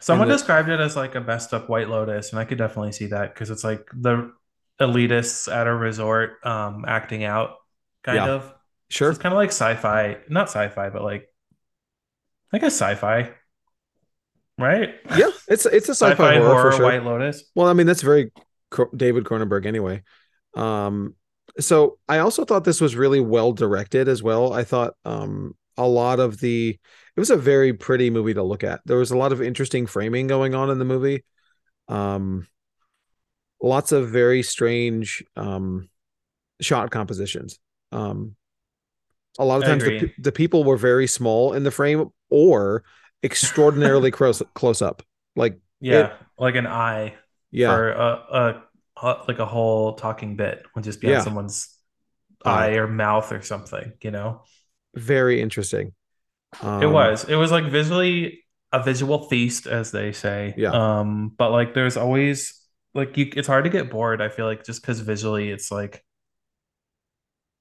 Someone the, described it as like a messed up White Lotus, and I could definitely see that because it's like the elitists at a resort um, acting out, kind yeah, of. Sure. So it's kind of like sci-fi, not sci-fi, but like I guess sci-fi, right? Yeah, it's it's a sci-fi, sci-fi horror, horror sure. White Lotus. Well, I mean that's very David Cronenberg anyway. Um, so I also thought this was really well directed as well. I thought um, a lot of the it was a very pretty movie to look at. There was a lot of interesting framing going on in the movie. Um, lots of very strange um, shot compositions. Um, a lot of times the, the, people were very small in the frame or extraordinarily close close up. Like yeah, it, like an eye. Yeah, for a, a, a, like a whole talking bit would just be yeah. on someone's uh, eye or mouth or something. You know, very interesting. Um, it was. It was like visually a visual feast, as they say. Yeah. Um, but like there's always like you it's hard to get bored, I feel like, just because visually it's like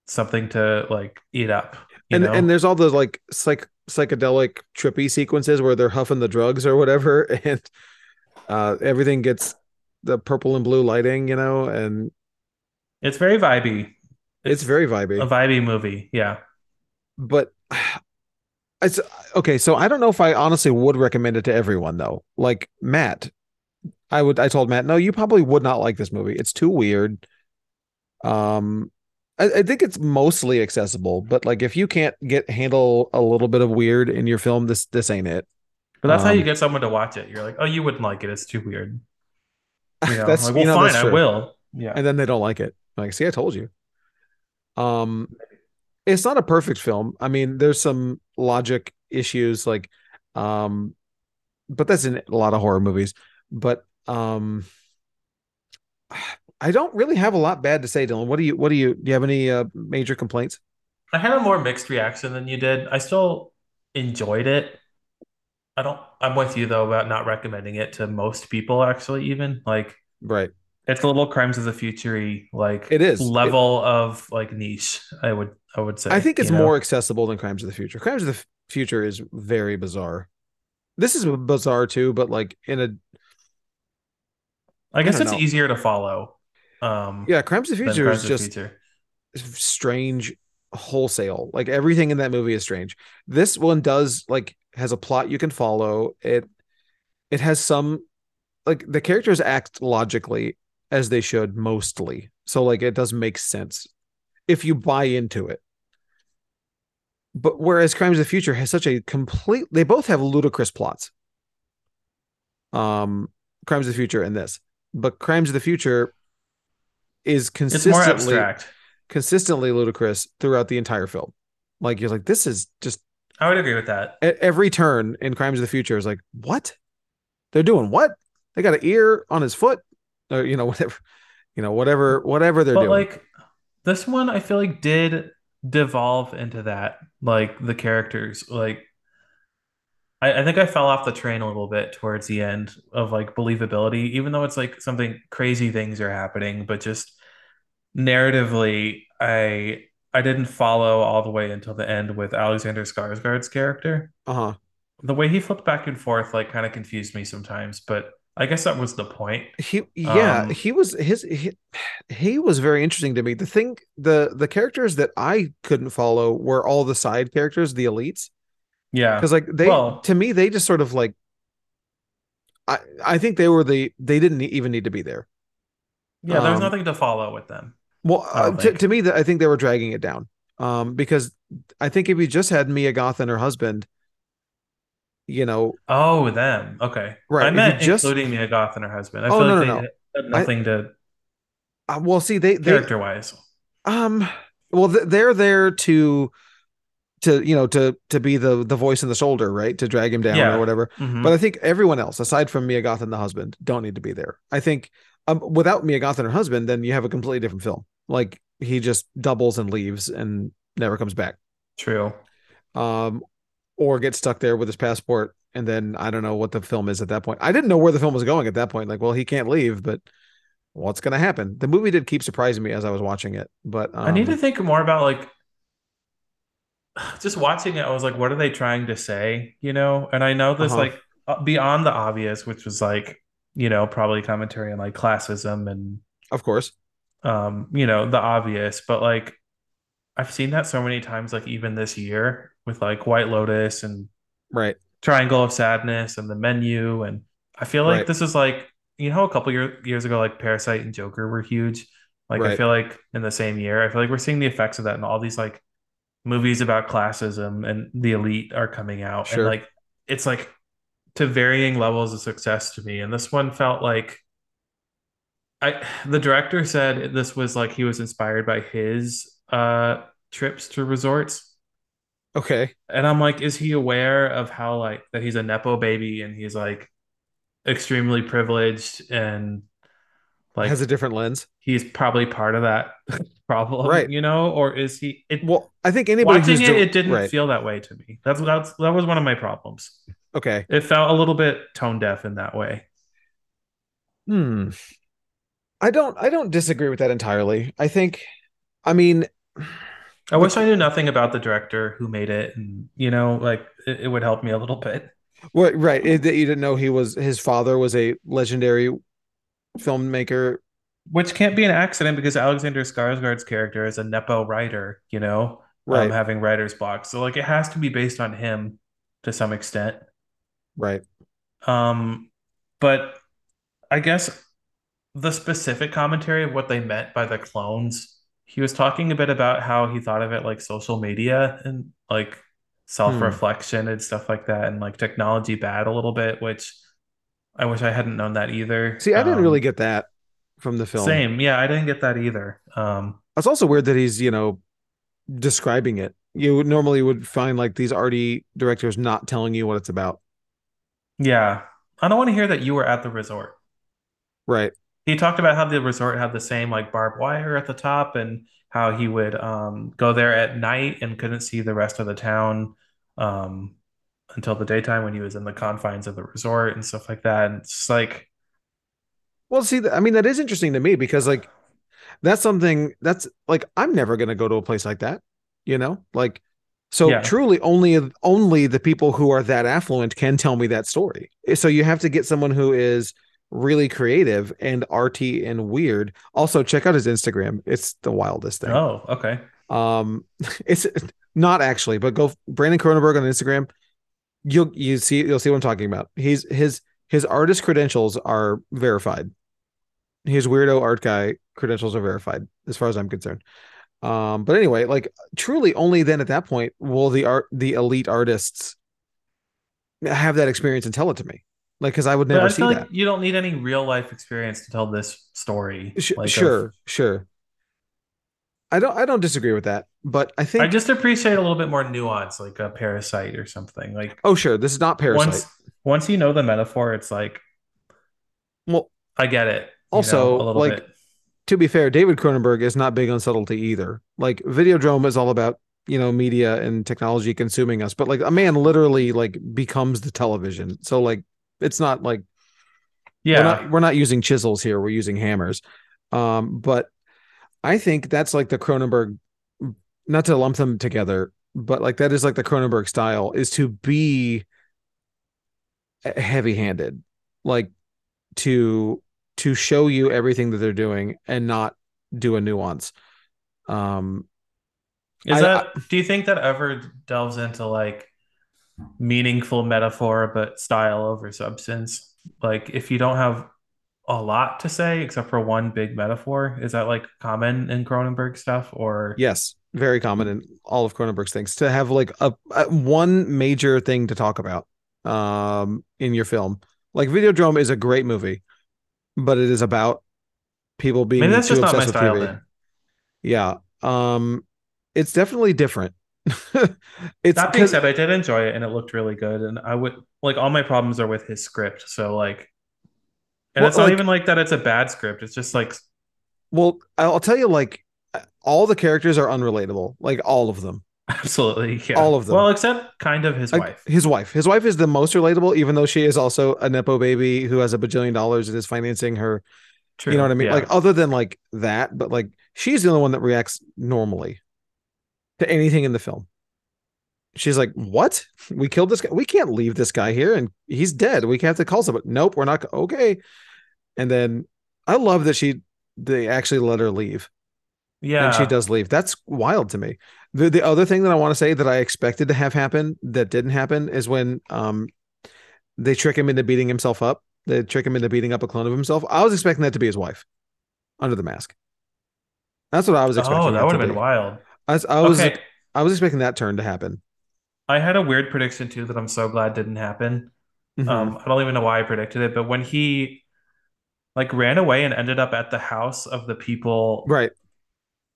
something to like eat up. and know? and there's all those like psych psychedelic trippy sequences where they're huffing the drugs or whatever, and uh everything gets the purple and blue lighting, you know, and It's very vibey. It's, very vibey. a vibey movie. Yeah. But it's okay. So I don't know if I honestly would recommend it to everyone though. Like Matt, I would. I told Matt, no, you probably would not like this movie. It's too weird. Um, I, I think it's mostly accessible, but like if you can't get handle a little bit of weird in your film, this this ain't it. But that's how you Um, get someone to watch it. You're like, oh, you wouldn't like it. It's too weird. You know, that's like, you well, know fine, that's I will. Yeah. And then they don't like it. Like, see, I told you. Um, it's not a perfect film. I mean, there's some logic issues, like, um, but that's in a lot of horror movies. But um, I don't really have a lot bad to say, Dylan. What do you? What do you? Do you have any uh, major complaints? I had a more mixed reaction than you did. I still enjoyed it. I don't, I'm with you though about not recommending it to most people, actually, even. Like, Right. It's a little Crimes of the Future like It is. It- level of like niche, I would, I would say. I think it's you know? more accessible than Crimes of the Future. Crimes of the Future is very bizarre. This is bizarre too, but like in a I guess I it's know. easier to follow. Um, yeah, Crimes of the Future is just Future. strange wholesale. Like everything in that movie is strange. This one does like has a plot you can follow. It it has some like the characters act logically as they should mostly. So like it doesn't make sense if you buy into it. But whereas Crimes of the Future has such a complete they both have ludicrous plots. Um Crimes of the Future and this. But Crimes of the Future is consistently abstract. consistently ludicrous throughout the entire film. Like you're like, this is just I would agree with that. at every turn in Crimes of the Future is like, what? They're doing what? They got an ear on his foot, or you know whatever, you know whatever whatever they're But doing. like this one, I feel like did devolve into that. Like the characters, like I, I think I fell off the train a little bit towards the end of like believability, even though it's like something crazy things are happening, but just narratively, I I didn't follow all the way until the end with Alexander Skarsgård's character. uh huh. The way he flipped back and forth like kind of confused me sometimes, but I guess that was the point. He yeah Um, he was his he, he was very interesting to me. The thing the the characters that I couldn't follow were all the side characters, the elites. Yeah. because like they Well- to me they just sort of like i i think they were the they didn't even need to be there Yeah, there's Um, nothing to follow with them. well uh, to, to me that i think they were dragging it down um because i think if you just had mia goth and her husband you know Oh, them. Okay. Right, I meant just- including Mia Goth and her husband. I Oh, feel no, like no, they no. had nothing to uh, well see they they character wise. um well they're there to to you know to to be the the voice in the shoulder right to drag him down Yeah. or whatever Mhm. But I think everyone else, aside from Mia Goth and the husband, don't need to be there. I think um, without Mia Goth and her husband, then you have a completely different film. Like he just doubles and leaves and never comes back, True. um, or get stuck there with his passport. And then I don't know what the film is at that point. I didn't know where the film was going at that point. Like, well, he can't leave, but what's going to happen? The movie did keep surprising me as I was watching it. But um, I need to think more about like just watching it. I was like, what are they trying to say? You know, and I know this Uh-huh. like uh, beyond the obvious, which was like you know probably commentary on like classism and of course, um you know the obvious, but like I've seen that so many times, like even this year with like White Lotus and right? Triangle of Sadness and the menu. And I feel like Right. this is like, you know, a couple year, years ago, like Parasite and Joker were huge. Like, I feel like in the same year, I feel like we're seeing the effects of that in all these like movies about classism and the elite are coming out. Sure. And like, it's like to varying levels of success to me. And this one felt like, I the director said this was like he was inspired by his uh trips to resorts Okay, and I'm like, is he aware of how like that he's a nepo baby and he's like extremely privileged and like has a different lens, he's probably part of that problem, Right. you know? Or is he it well, I think anybody watching who's it, it didn't right. feel that way to me. That's that's that was one of my problems. okay. It felt a little bit tone deaf in that way. Hmm. I don't I don't disagree with that entirely. I think I mean I wish I knew nothing about the director who made it and you know, like it, it would help me a little bit. well, right, it, that you didn't know he was his father was a legendary filmmaker which can't be an accident because Alexander Skarsgård's character is a nepo writer, you know, um, Right. having writer's block. So like it has to be based on him to some extent. Right. Um, but I guess the specific commentary of what they meant by the clones, he was talking a bit about how he thought of it like social media and like self-reflection and stuff like that, and like technology bad a little bit, which I wish I hadn't known that either. See, I didn't Um, really get that from the film. Same, yeah, I didn't get that either. Um, It's also weird that he's, you know, describing it. You would normally would find like these arty directors not telling you what it's about. yeah, I don't want to hear that you were at the resort. Right. He talked about how the resort had the same like barbed wire at the top and how he would um, go there at night and couldn't see the rest of the town um, until the daytime when he was in the confines of the resort and stuff like that. And it's like, Well, see, I mean, that is interesting to me because like that's something that's like I'm never gonna go to a place like that, you know? Like so Yeah. truly only only the people who are that affluent can tell me that story. So you have to get someone who is really creative and arty and weird. Also, check out his Instagram. It's the wildest thing. oh, okay. Um, it's not actually, but go Brandon Cronenberg on Instagram. You'll you see you'll see what I'm talking about. He's his his artist credentials are verified. His weirdo art guy credentials are verified, as far as I'm concerned. Um, but anyway, like truly, only then at that point will the art the elite artists have that experience and tell it to me. Like, because I would never I see feel that. you don't need any real life experience to tell this story. Sh- Like, of- sure, sure. I don't I don't disagree with that, but I think I just appreciate a little bit more nuance, like a parasite or something. Like oh sure, this is not Parasite. once once you know the metaphor, it's like well, I get it. Also, know, like, bit. to be fair, David Cronenberg is not big on subtlety either. Like Videodrome is all about, you know, media and technology consuming us, but like a man literally like becomes the television. So like it's not like Yeah, we're not we're not using chisels here, we're using hammers. Um, but I think that's like the Cronenberg not to lump them together, but like that is like the Cronenberg style is to be heavy-handed. Like to to show you everything that they're doing and not do a nuance. Um Is I- that do you think that ever delves into like meaningful metaphor but style over substance? Like if you don't have a lot to say except for one big metaphor, is that like common in Cronenberg stuff or yes, very common in all of Cronenberg's things to have like a, a one major thing to talk about um in your film. Like Videodrome is a great movie, but it is about people being maybe that's too just not my obsessed with style TV. then. Yeah. Um it's definitely different. It's That being said, I did enjoy it and it looked really good. And I would like all my problems are with his script. So like and Well, it's not like- even like that it's a bad script. It's just like well, I'll tell you like all the characters are unrelatable, like all of them. absolutely yeah. All of them. Well, except kind of his Like, wife. His wife. His wife is the most relatable, even though she is also a nepo baby who has a bajillion dollars and is financing her. True. You know what I mean? Yeah. Like other than like that, but like she's the only one that reacts normally to anything in the film. She's like, "What? We killed this guy. We can't leave this guy here, and he's dead. We have to call someone." Nope, we're not. Okay. And then I love that she they actually let her leave, yeah. and she does leave. That's wild to me. The the other thing that I want to say that I expected to have happen that didn't happen is when um they trick him into beating himself up. They trick him into beating up a clone of himself. I was expecting that to be his wife under the mask. That's what I was expecting. Oh, that it would have been be. wild. I was, I was okay. I was expecting that turn to happen. I had a weird prediction too that I'm so glad didn't happen. Mhm. Um, I don't even know why I predicted it, but when he like ran away and ended up at the house of the people right.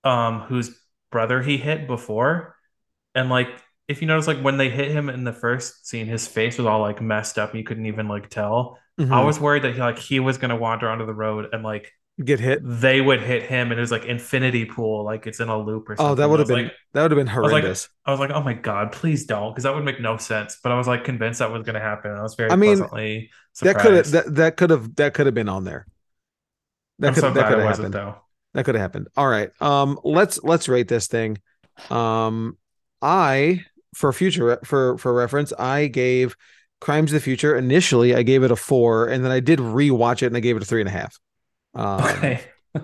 um whose brother he hit before, and like if you notice, like when they hit him in the first scene, his face was all like messed up and you couldn't even like tell. I Mhm. was worried that he like he was gonna wander onto the road and like get hit. they would hit him and it was like infinity pool, like it's in a loop or something. Oh, that would have been like, that would have been was like, horrendous. I was like, oh my god, please don't, because that would make no sense. But I was like convinced that was going to happen. I was very I mean, pleasantly that could have that that could have that could have been on there. That I'm could so that could have happened. though. That could have happened. All right. Um let's let's rate this thing. Um I for future for for reference, I gave Crimes of the Future initially I gave it a four, and then I did rewatch it and I gave it a three and a half. Um, Okay.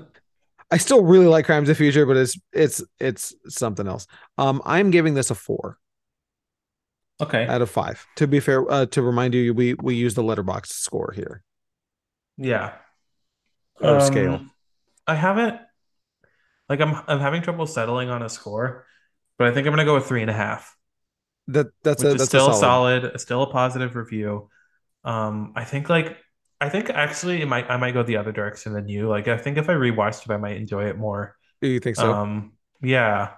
I still really like Crimes of the Future, but it's it's it's something else. Um, I'm giving this a four Okay. out of five. To be fair, uh, to remind you, we we use the Letterboxd score here. Yeah. Or scale. I haven't like I'm I'm having trouble settling on a score, but I think I'm gonna go with three and a half. That that's a that's still a solid. solid. still a positive review. Um, I think like I think actually it might I might go the other direction than you. Like I think if I rewatched it, I might enjoy it more. Do you think so? Um, yeah.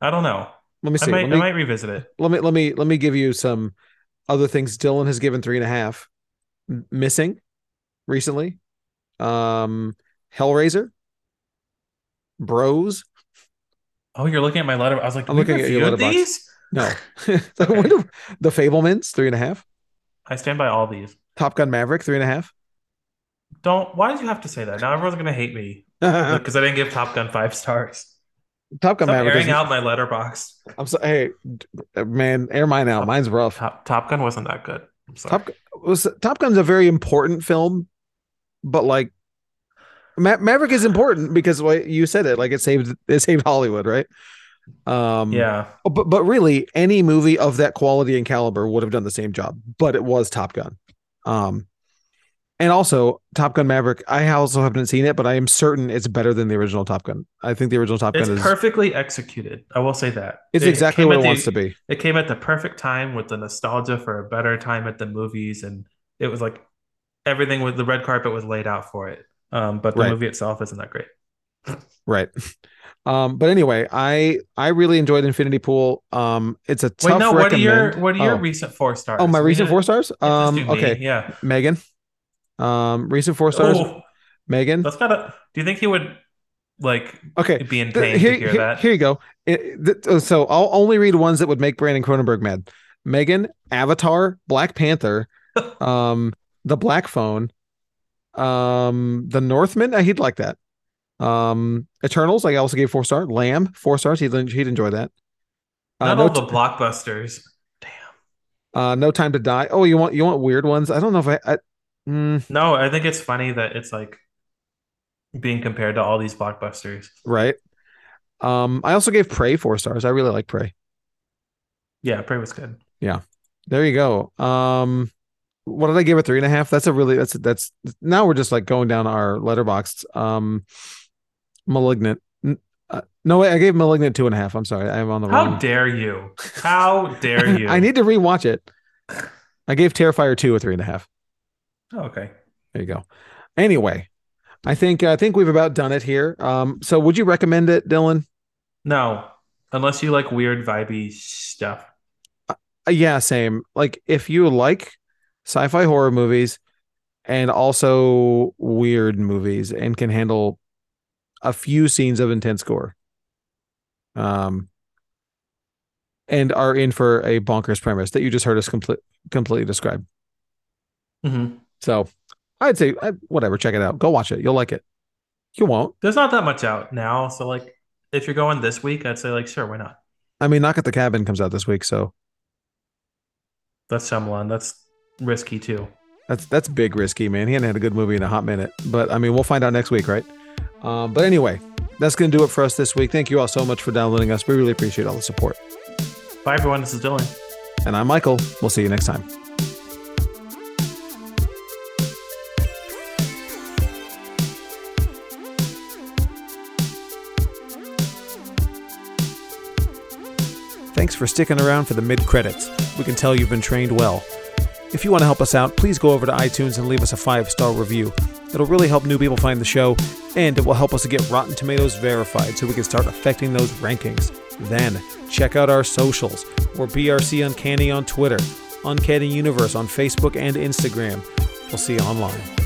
I don't know. let me I see. might let I might revisit it. let me let me let me give you some other things. Dylan has given three and a half. M- Missing recently. Um, Hellraiser. Bros. Oh, you're looking at my letter. I was like, I'm looking at your Letterboxd. these. No. the Fabelmans, three and a half. I stand by all these. Top Gun Maverick, three and a half. Don't. Why did you have to say that? Now everyone's gonna hate me because I didn't give Top Gun five stars. Top Gun Stop Maverick. airing out my Letterboxd. I'm so hey, man, air mine out. Mine's rough. Top Top Gun wasn't that good. I'm sorry. Top was Top Gun's a very important film, but like Ma- Maverick is important because what you said it like it saved it saved Hollywood, right? Um yeah. but but really any movie of that quality and caliber would have done the same job, but it was Top Gun. Um and also Top Gun Maverick, I also haven't seen it, but I am certain it's better than the original Top Gun. I think the original Top It's Gun is perfectly executed. I will say that. it's It exactly what it the- wants to be. It came at the perfect time with the nostalgia for a better time at the movies, and it was like everything with the red carpet was laid out for it. Um, but the Right. movie itself isn't that great. Right. Um, but anyway, I I really enjoyed Infinity Pool. Um, it's a tough Wait, no. What are your. What are your Oh. recent four stars? Oh, my recent four stars. Um, okay, Yeah. Megan. Um, recent four stars. Oh, Megan. that's gotta. Do you think he would like Okay, be in pain here, to hear here, that? here you go. It- th- uh, so I'll only read ones that would make Brandon Cronenberg mad. Megan, Avatar, Black Panther, um, The Black Phone, um, The Northman. He'd like that. Um, Eternals. like I also gave four star. Lamb, four stars. He'd he'd enjoy that. Uh, Not no all the T- blockbusters. Damn. uh, no time to die. Oh, you want you want weird ones? I don't know if I. I mm, No, I think it's funny that it's like being compared to all these blockbusters. right. Um, I also gave Prey four stars. I really like Prey. Yeah, Prey was good. Yeah. There you go. Um, what did I give it? Three and a half. That's a really that's that's now we're just like going down our Letterboxd. Um, malignant. Uh, no, wait, I gave malignant two and a half. I'm sorry, I'm on the wrong. How wrong. dare you? How dare you? I need to rewatch it. I gave Terrifier two a three and a half. Oh, okay. There you go. Anyway, I think I think we've about done it here. Um, so would you recommend it, Dylan? No, unless you like weird vibey stuff. Uh, yeah, same. Like if you like sci-fi horror movies and also weird movies and can handle a few scenes of intense gore. Um and are in for a bonkers premise that you just heard us complete, completely describe. hmm So I'd say whatever, check it out. Go watch it. You'll like it. You won't. There's not that much out now, so like if you're going this week, I'd say like sure, why not? I mean, Knock at the Cabin comes out this week, so That's Shyamalan. That's risky too. That's that's big risky, man. He hadn't had a good movie in a hot minute. But I mean, we'll find out next week, right? Um, but anyway, that's gonna do it for us this week. Thank you all so much for downloading us. We really appreciate all the support. Bye everyone. This is Dylan. And I'm Michael. We'll see you next time. Thanks for sticking around for the mid credits. We can tell you've been trained well. If you want to help us out, please go over to iTunes and leave us a five star review. It'll really help new people find the show, and it will help us to get Rotten Tomatoes verified so we can start affecting those rankings. Then, check out our socials. We're BRC Uncanny on Twitter, Uncanny Universe on Facebook and Instagram. We'll see you online.